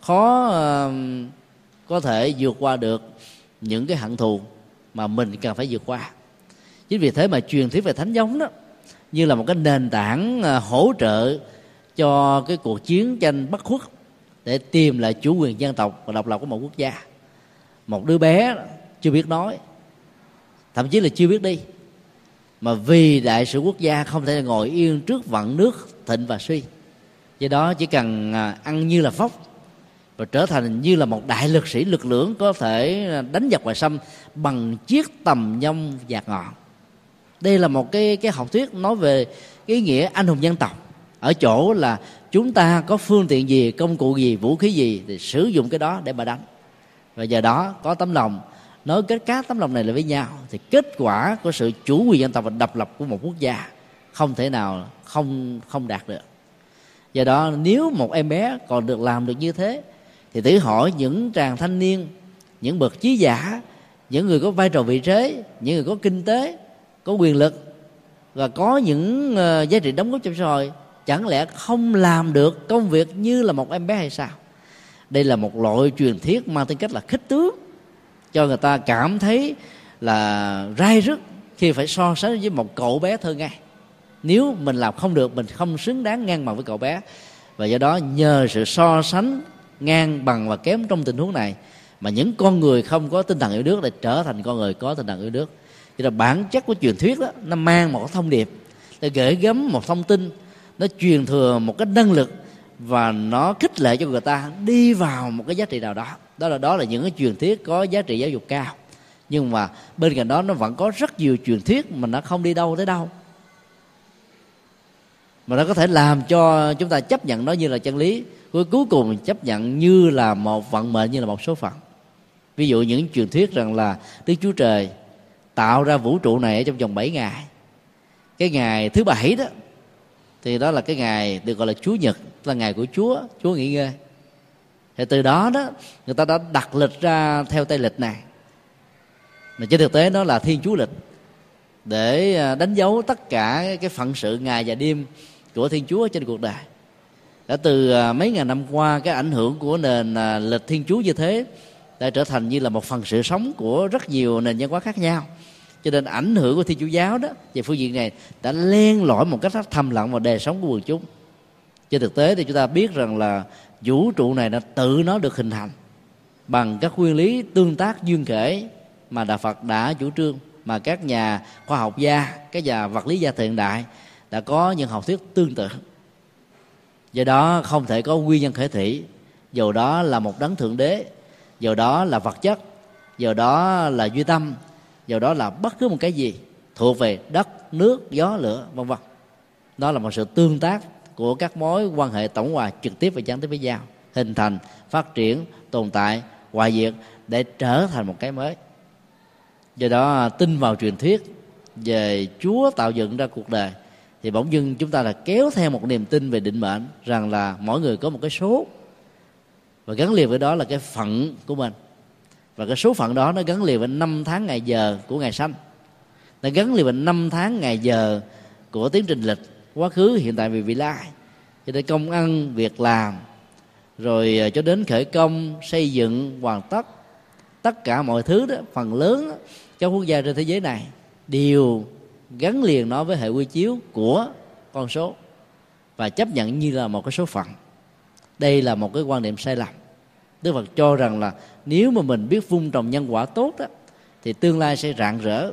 khó uh, có thể vượt qua được những cái hận thù mà mình cần phải vượt qua. Chính vì thế mà truyền thuyết về thánh giống đó, như là một cái nền tảng à, hỗ trợ cho cái cuộc chiến tranh bất khuất để tìm lại chủ quyền dân tộc và độc lập của một quốc gia. Một đứa bé chưa biết nói, thậm chí là chưa biết đi, mà vì đại sự quốc gia không thể ngồi yên trước vận nước, thịnh và suy. Do đó chỉ cần à, ăn như là phóc và trở thành như là một đại lực sĩ lực lượng có thể đánh giặc ngoài xâm bằng chiếc tầm nhông dạt ngọn đây là một cái cái học thuyết nói về cái ý nghĩa anh hùng dân tộc. Ở chỗ là chúng ta có phương tiện gì, công cụ gì, vũ khí gì thì sử dụng cái đó để mà đánh. Và giờ đó có tấm lòng. Nói kết các tấm lòng này lại với nhau. Thì kết quả của sự chủ quyền dân tộc và độc lập của một quốc gia không thể nào không không đạt được. Do đó nếu một em bé còn được làm được như thế thì thử hỏi những chàng thanh niên những bậc trí giả những người có vai trò vị thế, những người có kinh tế có quyền lực và có những uh, giá trị đóng góp trong xã hội chẳng lẽ không làm được công việc như là một em bé hay sao? Đây là một loại truyền thuyết mang tính cách là khích tướng cho người ta cảm thấy là rai rứt khi phải so sánh với một cậu bé thơ ngay nếu mình làm không được mình không xứng đáng ngang bằng với cậu bé. Và do đó nhờ sự so sánh ngang bằng và kém trong tình huống này. Mà những con người không có tinh thần yêu nước lại trở thành con người có tinh thần yêu nước. Thì là bản chất của truyền thuyết đó, nó mang một thông điệp để gửi gắm một thông tin, nó truyền thừa một cái năng lực và nó khích lệ cho người ta đi vào một cái giá trị nào đó. Đó là đó là những cái truyền thuyết có giá trị giáo dục cao. Nhưng mà bên cạnh đó nó vẫn có rất nhiều truyền thuyết mà nó không đi đâu tới đâu mà nó có thể làm cho chúng ta chấp nhận nó như là chân lý. Cuối cuối cùng chấp nhận như là một vận mệnh, như là một số phận. Ví dụ những truyền thuyết rằng là đức chúa trời tạo ra vũ trụ này ở trong vòng 7 ngày. Cái ngày thứ bảy đó, thì đó là cái ngày được gọi là chúa nhật là ngày của chúa chúa nghỉ ngơi. Thì từ đó đó, người ta đã đặt lịch ra theo tây lịch này. Mà trên thực tế nó là thiên chúa lịch, để à, đánh dấu tất cả cái phận sự ngày và đêm của thiên chúa trên cuộc đời. Đã từ à, mấy ngàn năm qua, cái ảnh hưởng của nền à, lịch thiên chúa như thế đã trở thành như là một phần sự sống của rất nhiều nền văn hóa khác nhau. Cho nên ảnh hưởng của thiên chúa giáo đó về phương diện này đã len lỏi một cách rất thầm lặng vào đời sống của quần chúng. Trên thực tế thì chúng ta biết rằng là vũ trụ này đã tự nó được hình thành bằng các nguyên lý tương tác duyên kể mà đạo Phật đã chủ trương, mà các nhà khoa học gia, các nhà vật lý gia hiện đại đã có những học thuyết tương tự. Do đó không thể có nguyên nhân khởi thị dầu đó là một đấng thượng đế, dầu đó là vật chất, dầu đó là duy tâm, dầu đó là bất cứ một cái gì thuộc về đất, nước, gió, lửa, vân vân. Đó là một sự tương tác của các mối quan hệ tổng hòa trực tiếp và gián tiếp với nhau, hình thành, phát triển, tồn tại hoại diệt để trở thành một cái mới. Do đó tin vào truyền thuyết về chúa tạo dựng ra cuộc đời thì bỗng dưng chúng ta là kéo theo một niềm tin về định mệnh rằng là mỗi người có một cái số. Và gắn liền với đó là cái phận của mình. Và cái số phận đó nó gắn liền với năm tháng ngày giờ của ngày sanh. Nó gắn liền với năm tháng ngày giờ của tiến trình lịch quá khứ hiện tại và vị lai. Cho nên công ăn việc làm rồi ờ, cho đến khởi công xây dựng hoàn tất tất cả mọi thứ đó phần lớn đó, các quốc gia trên thế giới này đều gắn liền nó với hệ quy chiếu của con số và chấp nhận như là một cái số phận. Đây là một cái quan niệm sai lầm. Đức phật cho rằng là nếu mà mình biết vun trồng nhân quả tốt đó thì tương lai sẽ rạng rỡ.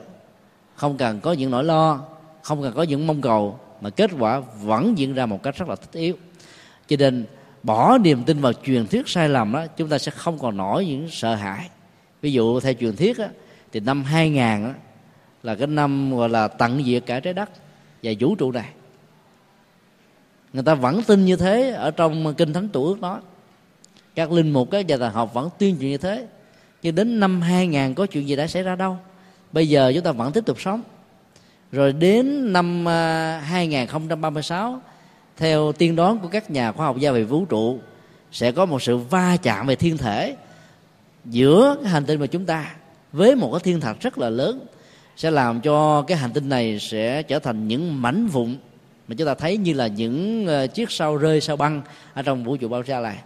Không cần có những nỗi lo không cần có những mong cầu mà kết quả vẫn diễn ra một cách rất là thích yếu. Cho nên bỏ niềm tin vào truyền thuyết sai lầm đó chúng ta sẽ không còn nổi những sợ hãi. Ví dụ theo truyền thuyết á, thì năm 2000 á, là cái năm gọi là tận diệt cả trái đất và vũ trụ này. Người ta vẫn tin như thế ở trong kinh thánh tổ ước đó. Các linh mục các nhà thần học vẫn tuyên truyền như thế. Nhưng đến năm 2000 có chuyện gì đã xảy ra đâu. Bây giờ chúng ta vẫn tiếp tục sống. Rồi đến năm à, 2036 theo tiên đoán của các nhà khoa học gia về vũ trụ, sẽ có một sự va chạm về thiên thể giữa hành tinh của chúng ta với một cái thiên thạch rất là lớn sẽ làm cho cái hành tinh này sẽ trở thành những mảnh vụn mà chúng ta thấy như là những ờ, chiếc sao rơi, sao băng ở trong vũ trụ bao xa này.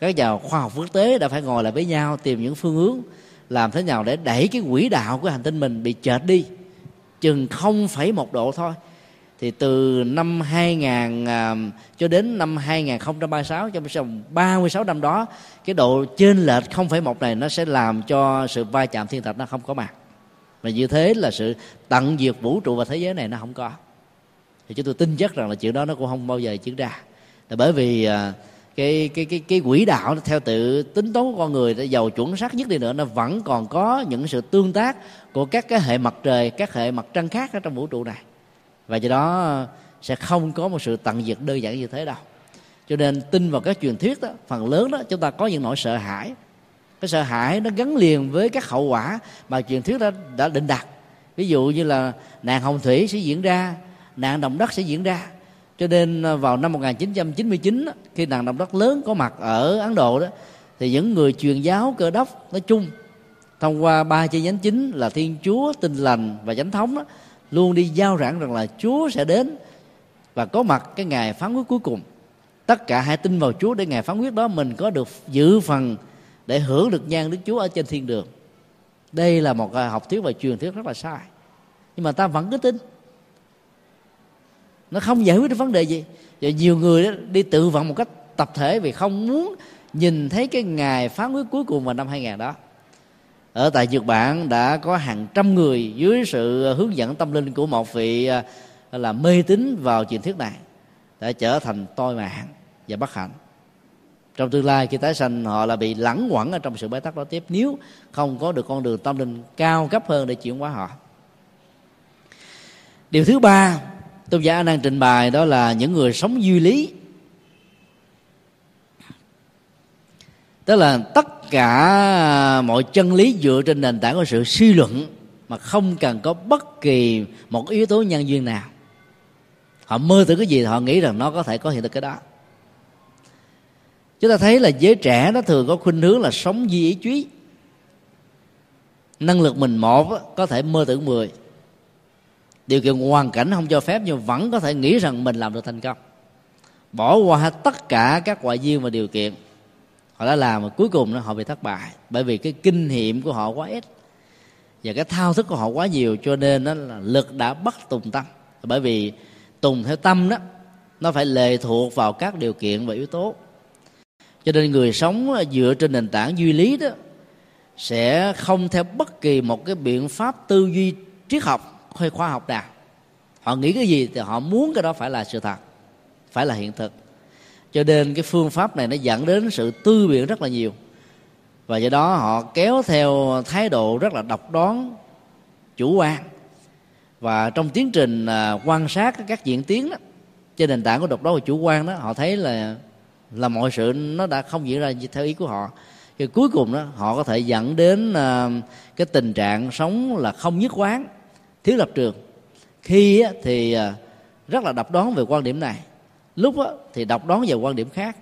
Các nhà khoa học quốc tế đã phải ngồi lại với nhau tìm những phương hướng làm thế nào để đẩy cái quỹ đạo của hành tinh mình bị chệch đi, chừng không phẩy một độ thôi. Thì từ năm 2000 ờ, cho đến năm 2036 trong vòng 36 năm đó, cái độ trên lệch không phải một này nó sẽ làm cho sự va chạm thiên thạch nó không có mặt và như thế là sự tận diệt vũ trụ và thế giới này nó không có. Thì chúng tôi tin chắc rằng là chuyện đó nó cũng không bao giờ diễn ra. Là bởi vì à, cái cái cái cái quỹ đạo theo tự tính toán của con người giàu chuẩn xác nhất đi nữa, nó vẫn còn có những sự tương tác của các cái hệ mặt trời, các hệ mặt trăng khác ở trong vũ trụ này. Và do đó à, sẽ không có một sự tận diệt đơn giản như thế đâu. Cho nên tin vào các truyền thuyết đó, phần lớn đó, chúng ta có những nỗi sợ hãi cái sợ hãi nó gắn liền với các hậu quả mà truyền thuyết đã đã định đặt ví dụ như là nạn hồng thủy sẽ diễn ra nạn động đất sẽ diễn ra. Cho nên à, vào năm 1999 khi nạn động đất lớn có mặt ở Ấn Độ đó thì những người truyền giáo cơ đốc nói chung thông qua ba chi nhánh chính là Thiên Chúa, Tinh lành và Chánh thống đó, luôn đi giao giảng rằng là Chúa sẽ đến và có mặt cái ngày phán quyết cuối cùng. Tất cả hãy tin vào Chúa để ngày phán quyết đó mình có được dự phần để hưởng được nhan Đức Chúa ở trên thiên đường. Đây là một à, học thuyết và truyền thuyết rất là sai. Nhưng mà ta vẫn cứ tin. Nó không giải quyết được vấn đề gì. Và nhiều người đó đi tự vận một cách tập thể vì không muốn nhìn thấy cái ngày phán quyết cuối cùng vào năm 2000 đó. Ở tại Nhật Bản đã có hàng trăm người dưới sự hướng dẫn tâm linh của một vị à, là mê tín vào truyền thuyết này, đã trở thành toi mạng và bất hạnh trong tương lai khi tái sanh, họ là bị lẳng quẩn ở trong sự bế tắc đó tiếp. Nếu không có được con đường tâm linh cao cấp hơn để chuyển hóa họ. Điều thứ ba, tôn giả đang trình bày đó là những người sống duy lý. Tức là tất cả mọi chân lý dựa trên nền tảng của sự suy luận mà không cần có bất kỳ một yếu tố nhân duyên nào. Họ mơ tưởng cái gì họ nghĩ rằng nó có thể có hiện thực cái đó chúng ta thấy là giới trẻ nó thường có khuynh hướng là sống duy ý chí. Năng lực mình một có thể mơ tưởng mười. Điều kiện hoàn cảnh không cho phép, nhưng vẫn có thể nghĩ rằng mình làm được thành công. Bỏ qua tất cả các ngoại duyên và điều kiện, họ đã làm mà cuối cùng nó họ bị thất bại. Bởi vì cái kinh nghiệm của họ quá ít và cái thao thức của họ quá nhiều, cho nên nó là lực đã bắt tùng tâm. Bởi vì tùng theo tâm đó, nó phải lệ thuộc vào các điều kiện và yếu tố cho nên người sống dựa trên nền tảng duy lý đó, sẽ không theo bất kỳ một cái biện pháp tư duy triết học hay khoa học nào. Họ nghĩ cái gì thì họ muốn cái đó phải là sự thật, phải là hiện thực. Cho nên cái phương pháp này nó dẫn đến sự tư biện rất là nhiều. Và do đó họ kéo theo thái độ rất là độc đoán, chủ quan. Và trong tiến trình à, quan sát các diễn tiến đó, trên nền tảng của độc đoán và chủ quan đó, họ thấy là là mọi sự nó đã không diễn ra theo ý của họ. Thì cuối cùng đó họ có thể dẫn đến uh, cái tình trạng sống là không nhất quán thiếu lập trường. Khi á, thì uh, rất là độc đoán về quan điểm này. Lúc á, thì độc đoán về quan điểm khác.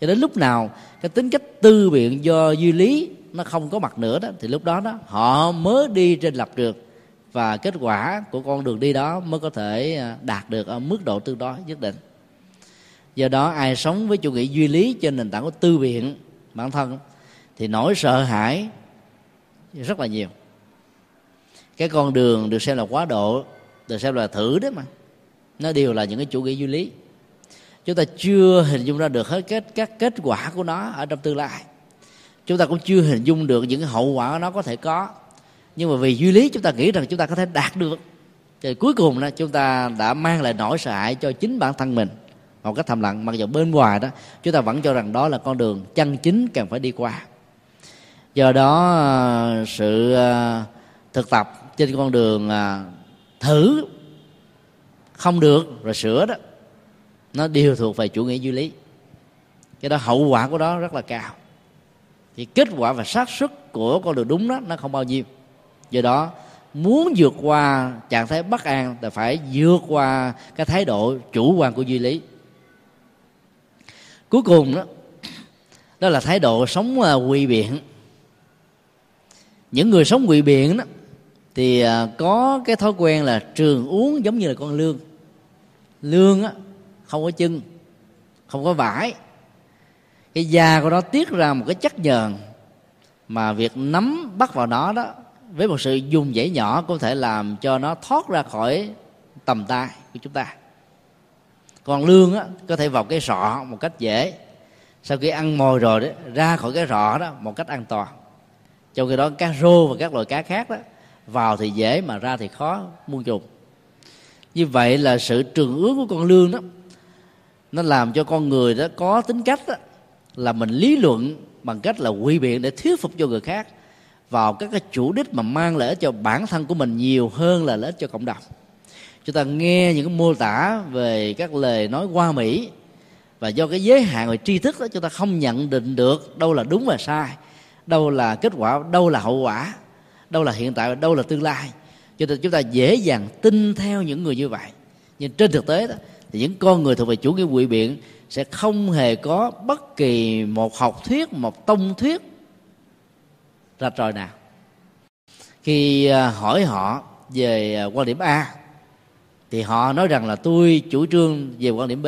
Cho đến lúc nào cái tính cách tư biện do duy lý nó không có mặt nữa đó thì lúc đó đó họ mới đi trên lập trường. Và kết quả của con đường đi đó mới có thể à, đạt được ở mức độ tương đối nhất định do đó ai sống với chủ nghĩa duy lý trên nền tảng của tư biện bản thân thì nỗi sợ hãi rất là nhiều. Cái con đường được xem là quá độ, được xem là thử đấy mà. Nó đều là những cái chủ nghĩa duy lý. Chúng ta chưa hình dung ra được hết kết, các kết quả của nó ở trong tương lai. Chúng ta cũng chưa hình dung được những hậu quả nó có thể có. Nhưng mà vì duy lý chúng ta nghĩ rằng chúng ta có thể đạt được. Thì cuối cùng đó, chúng ta đã mang lại nỗi sợ hãi cho chính bản thân mình một cách thầm lặng, mặc dù bên ngoài đó, chúng ta vẫn cho rằng đó là con đường chân chính cần phải đi qua. Do đó ờ, sự ờ, thực tập trên con đường ờ, thử không được rồi sửa đó, nó đều thuộc về chủ nghĩa duy lý. Cái đó hậu quả của đó rất là cao. Thì kết quả và xác suất của con đường đúng đó, nó không bao nhiêu. Do đó, muốn vượt qua trạng thái bất an thì phải vượt qua cái thái độ chủ quan của duy lý cuối cùng đó đó là thái độ sống à, quỳ biện. Những người sống quỳ biện đó, thì à, có cái thói quen là trường uống giống như là con lương. Lương á, không có chân, không có vải. Cái da của nó tiết ra một cái chất nhờn mà việc nắm bắt vào nó đó, với một sự dùng dãy nhỏ có thể làm cho nó thoát ra khỏi tầm tay của chúng ta con lương á, có thể vào cái sọ một cách dễ. Sau khi ăn mồi rồi đó ra khỏi cái rọ đó một cách an toàn. Trong khi đó cá rô và các loại cá khác đó vào thì dễ mà ra thì khó muôn trùng như vậy là sự trường ước của con lương đó nó làm cho con người đó có tính cách đó, là mình lý luận bằng cách là quy biện để thuyết phục cho người khác vào các cái chủ đích mà mang lợi ích cho bản thân của mình nhiều hơn là lợi ích cho cộng đồng chúng ta nghe những cái mô tả về các lời nói qua mỹ. Và do cái giới hạn về tri thức đó, chúng ta không nhận định được đâu là đúng và sai, đâu là kết quả, đâu là hậu quả, đâu là hiện tại và đâu là tương lai. Cho nên chúng ta dễ dàng tin theo những người như vậy. Nhưng trên thực tế đó, thì những con người thuộc về chủ nghĩa quỷ biện sẽ không hề có bất kỳ một học thuyết, một tông thuyết ra trời nào. Khi à, hỏi họ về à, quan điểm a thì họ nói rằng là tôi chủ trương về quan điểm b.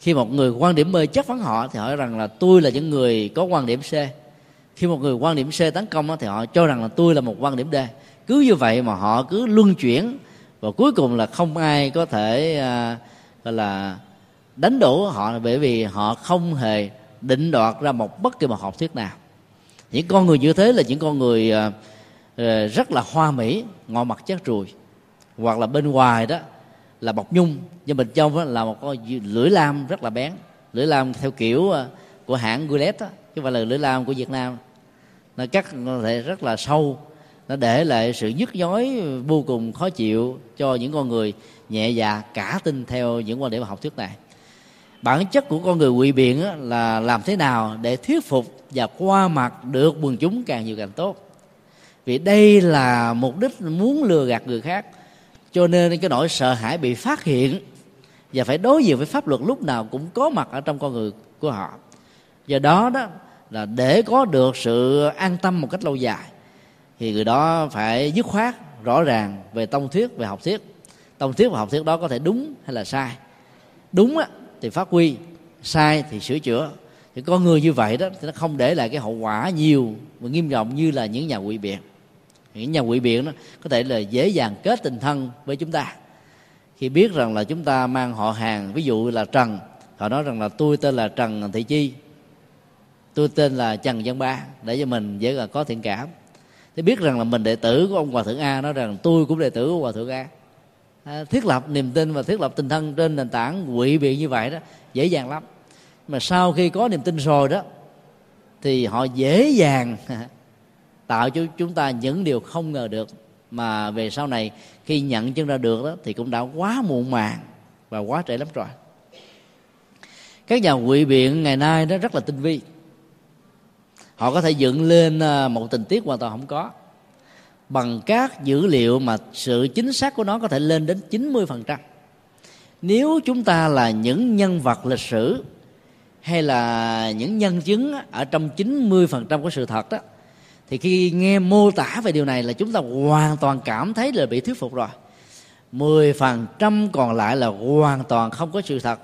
Khi một người quan điểm b chất vấn họ, thì hỏi rằng là tôi là những người có quan điểm c. Khi một người quan điểm c tấn công thì họ cho rằng là tôi là một quan điểm d. Cứ như vậy mà họ cứ luân chuyển, và cuối cùng là không ai có thể à, gọi là, đánh đổ họ, bởi vì họ không hề định đoạt ra một bất kỳ một học thuyết nào. Những con người như thế là những con người à, ờ, rất là hoa mỹ, ngọ mặt chất ruồi hoặc là bên ngoài đó là bọc nhung. Nhưng bên trong đó là một con lưỡi lam rất là bén. Lưỡi lam theo kiểu à, của hãng Gillette đó, chứ không phải là lưỡi lam của Việt Nam. Nó cắt có thể rất là sâu. Nó để lại sự nhức nhói vô cùng khó chịu cho những con người nhẹ dạ cả tin theo những quan điểm học thuyết này. Bản chất của con người quỵ biện là làm thế nào để thuyết phục và qua mặt được quần chúng càng nhiều càng tốt? Vì đây là mục đích muốn lừa gạt người khác cho nên cái nỗi sợ hãi bị phát hiện và phải đối diện với pháp luật lúc nào cũng có mặt ở trong con người của họ. Do đó đó là để có được sự an tâm một cách lâu dài thì người đó phải dứt khoát rõ ràng về tông thuyết về học thuyết. Tông thuyết và học thuyết đó có thể đúng hay là sai. Đúng á, thì phát huy sai thì sửa chữa. Thì con người như vậy đó thì nó không để lại cái hậu quả nhiều và nghiêm trọng như là những nhà quỷ biện những nhà quỷ biện đó có thể là dễ dàng kết tình thân với chúng ta. Khi biết rằng là chúng ta mang họ hàng ví dụ là trần họ nói rằng là tôi tên là trần thị chi tôi tên là trần văn ba để cho mình dễ là có thiện cảm. Thì biết rằng là mình đệ tử của ông hòa thượng a nói rằng tôi cũng đệ tử của hòa thượng a. À, thiết lập niềm tin và thiết lập tình thân trên nền tảng quỷ biện như vậy đó dễ dàng lắm. Mà sau khi có niềm tin rồi đó thì họ dễ dàng (laughs) tạo cho chúng ta những điều không ngờ được mà về sau này khi nhận chân ra được đó, thì cũng đã quá muộn màng và quá trễ lắm rồi. Các nhà quỷ biện ngày nay đó rất là tinh vi. Họ có thể dựng lên à, một tình tiết hoàn toàn không có. Bằng các dữ liệu mà sự chính xác của nó có thể lên đến 90%. Nếu chúng ta là những nhân vật lịch sử hay là những nhân chứng ở trong 90% của sự thật đó thì khi nghe mô tả về điều này là chúng ta hoàn toàn cảm thấy là bị thuyết phục rồi. 10% còn lại là hoàn toàn không có sự thật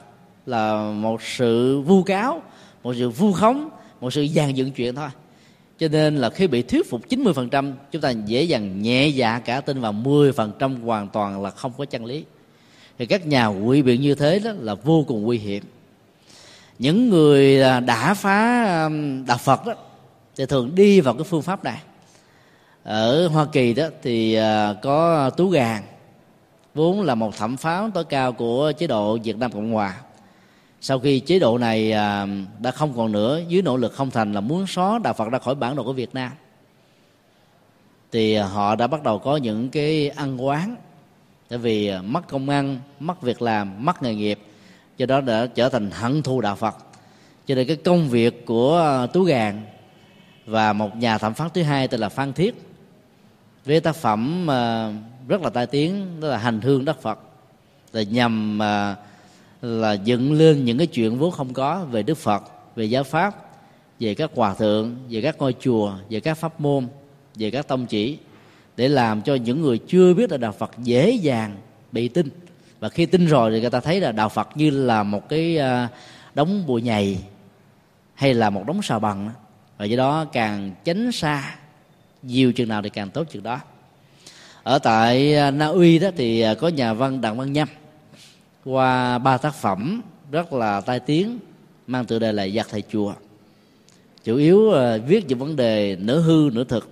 là một sự vu cáo, một sự vu khống, một sự dàn dựng chuyện thôi. Cho nên là khi bị thuyết phục 90% chúng ta dễ dàng nhẹ dạ cả tin vào 10% hoàn toàn là không có chân lý. Thì các nhà quỷ biện như thế đó là vô cùng nguy hiểm. Những người à, đã phá à, đạo phật đó thì thường đi vào cái phương pháp này. Ở hoa kỳ đó thì à, có tú gàn vốn là một thẩm phán tối cao của chế độ việt nam cộng hòa. Sau khi chế độ này à, đã không còn nữa, dưới nỗ lực không thành là muốn xóa đạo phật ra khỏi bản đồ của việt nam. Thì à, họ đã bắt đầu có những cái ăn quán, tại vì mất công ăn, mất việc làm, mất nghề nghiệp cho đó đã trở thành hận thù đạo phật. Cho nên cái công việc của tú gàn và một nhà thẩm phán thứ hai tên là phan thiết. Với tác phẩm ờ, rất là tai tiếng, đó là hành hương đất phật. Là nhằm ờ, là dựng lên những cái chuyện vốn không có về đức phật, về giáo pháp, về các hòa thượng, về các ngôi chùa, về các pháp môn, về các tông chỉ, để làm cho những người chưa biết là đạo phật dễ dàng bị tin. Và khi tin rồi thì người ta thấy là đạo phật như là một cái ờ, đống bụi nhầy hay là một đống sào bằng và do đó càng tránh xa, nhiều chừng nào thì càng tốt chừng đó. Ở tại à, Na Uy đó thì à, có nhà văn Đặng Văn Nhâm qua ba tác phẩm rất là tai tiếng, mang tựa đề là giặc thầy chùa. Chủ yếu à, viết những vấn đề nửa hư, nửa thực,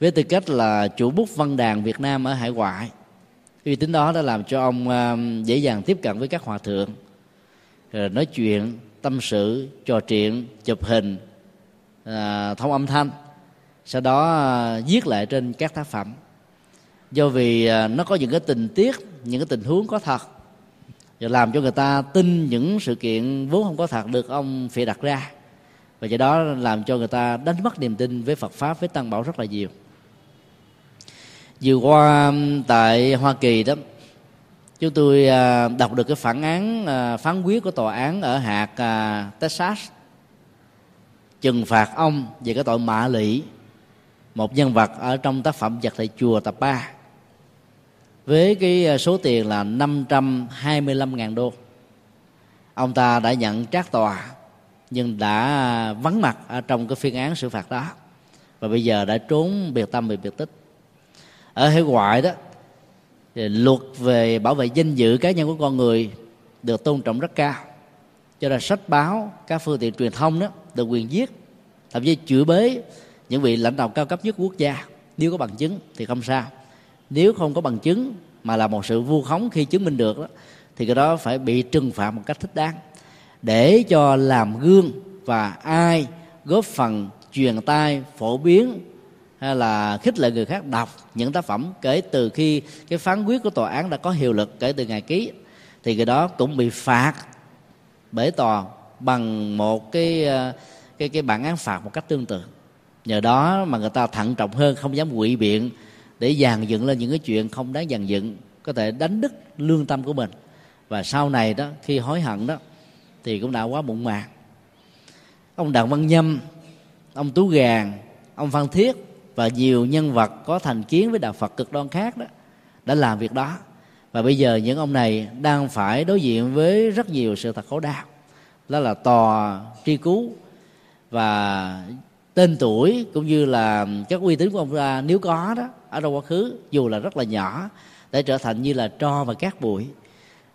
với tư cách là chủ bút văn đàn Việt Nam ở hải ngoại. Uy tín đó đã làm cho ông dễ dàng tiếp cận với các hòa thượng nói chuyện, tâm sự, trò chuyện, chụp hình À, thông âm thanh sau đó à, viết lại trên các tác phẩm. Do vì à, nó có những cái tình tiết những cái tình huống có thật và làm cho người ta tin những sự kiện vốn không có thật được ông phịa đặt ra. Và do đó làm cho người ta đánh mất niềm tin với Phật pháp với tăng bảo rất là nhiều. Vừa qua tại Hoa Kỳ đó chúng tôi à, đọc được cái phản án à, phán quyết của tòa án ở hạt à, Texas trừng phạt ông về cái tội mạ lị một nhân vật ở trong tác phẩm vật thầy chùa tập 3 với cái à, số tiền là 525.000 đô. Ông ta đã nhận trác tòa, nhưng đã à, vắng mặt ở trong cái phiên án xử phạt đó, và bây giờ đã trốn biệt tâm về biệt tích. Ở hải ngoại đó, thì luật về bảo vệ danh dự cá nhân của con người được tôn trọng rất cao. Cho nên sách báo, các phương tiện truyền thông đó được quyền giết thậm chí chửi bế những vị lãnh đạo cao cấp nhất quốc gia. Nếu có bằng chứng thì không sao. Nếu không có bằng chứng mà là một sự vu khống khi chứng minh được đó, thì cái đó phải bị trừng phạt một cách thích đáng. Để cho làm gương và ai góp phần truyền tai phổ biến hay là khích lệ người khác đọc những tác phẩm kể từ khi cái phán quyết của tòa án đã có hiệu lực kể từ ngày ký thì cái đó cũng bị phạt bởi tòa bằng một cái ờ, cái cái bản án phạt một cách tương tự. Nhờ đó mà người ta thận trọng hơn, không dám quỵ biện để dàn dựng lên những cái chuyện không đáng dàn dựng, có thể đánh đứt lương tâm của mình. Và sau này đó, khi hối hận đó, thì cũng đã quá muộn màng. Ông đặng văn nhâm, ông tú gàn ông phan thiết và nhiều nhân vật có thành kiến với đạo phật cực đoan khác đó đã làm việc đó. Và bây giờ những ông này đang phải đối diện với rất nhiều sự thật khổ đau đó là tòa tri cứu và tên tuổi cũng như là các uy tín của ông ta nếu có đó, ở trong quá khứ, dù là rất là nhỏ để trở thành như là tro và cát bụi.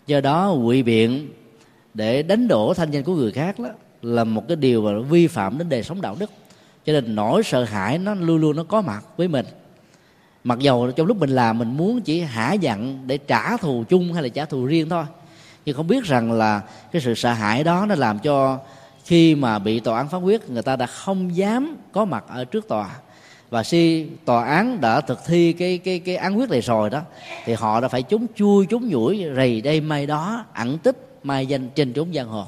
Do đó, quỵ biện để đánh đổ thanh danh của người khác đó là một cái điều mà vi phạm đến đời sống đạo đức. Cho nên nỗi sợ hãi nó luôn luôn nó có mặt với mình. Mặc dầu trong lúc mình làm mình muốn chỉ hả giận để trả thù chung hay là trả thù riêng thôi nhưng không biết rằng là cái sự sợ hãi đó nó làm cho khi mà bị tòa án phán quyết, người ta đã không dám có mặt ở trước tòa. Và khi tòa án đã thực thi cái cái cái án quyết này rồi đó, thì họ đã phải trốn chui trốn nhủi, rầy đây mai đó, ẩn tích mai danh trên trốn giang hồ.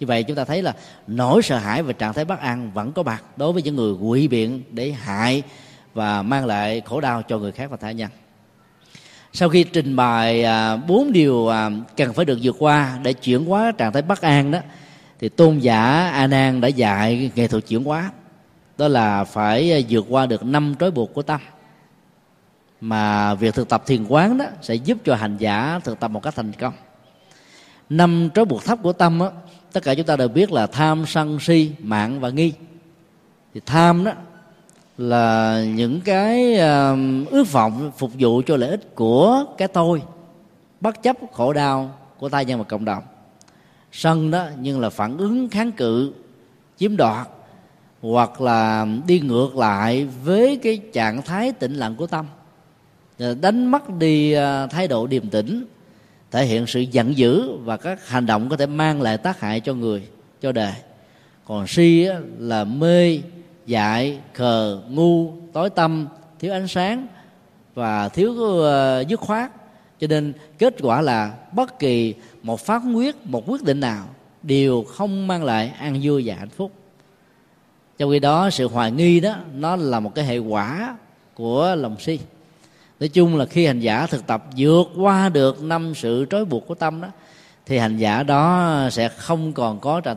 Như vậy chúng ta thấy là nỗi sợ hãi và trạng thái bất an vẫn có mặt đối với những người quỷ biện để hại và mang lại khổ đau cho người khác và tha nhân sau khi trình bày à, bốn điều à, cần phải được vượt qua để chuyển hóa trạng thái bất an đó thì tôn giả a nan đã dạy nghệ thuật chuyển hóa. Đó là phải à, vượt qua được năm trói buộc của tâm. Mà việc thực tập thiền quán đó sẽ giúp cho hành giả thực tập một cách thành công. Năm trói buộc thấp của tâm đó, tất cả chúng ta đều biết là tham sân si mạng và nghi. Thì tham đó là những cái ước vọng phục vụ cho lợi ích của cái tôi, bất chấp khổ đau của tai nhân và cộng đồng. Sân đó nhưng là phản ứng kháng cự, chiếm đoạt, hoặc là đi ngược lại với cái trạng thái tĩnh lặng của tâm. Ờ, đánh mất đi ờ, thái độ điềm tĩnh, thể hiện sự giận dữ và các hành động có thể mang lại tác hại cho người, cho đời. Còn si là mê dại khờ ngu tối tâm thiếu ánh sáng và thiếu uh, dứt khoát. Cho nên kết quả là bất kỳ một phát quyết một quyết định nào đều không mang lại an vui và hạnh phúc. Trong khi đó sự hoài nghi đó nó là một cái hệ quả của lòng si. Nói chung là khi hành giả thực tập vượt qua được năm sự trói buộc của tâm đó thì hành giả đó sẽ không còn có trạng thái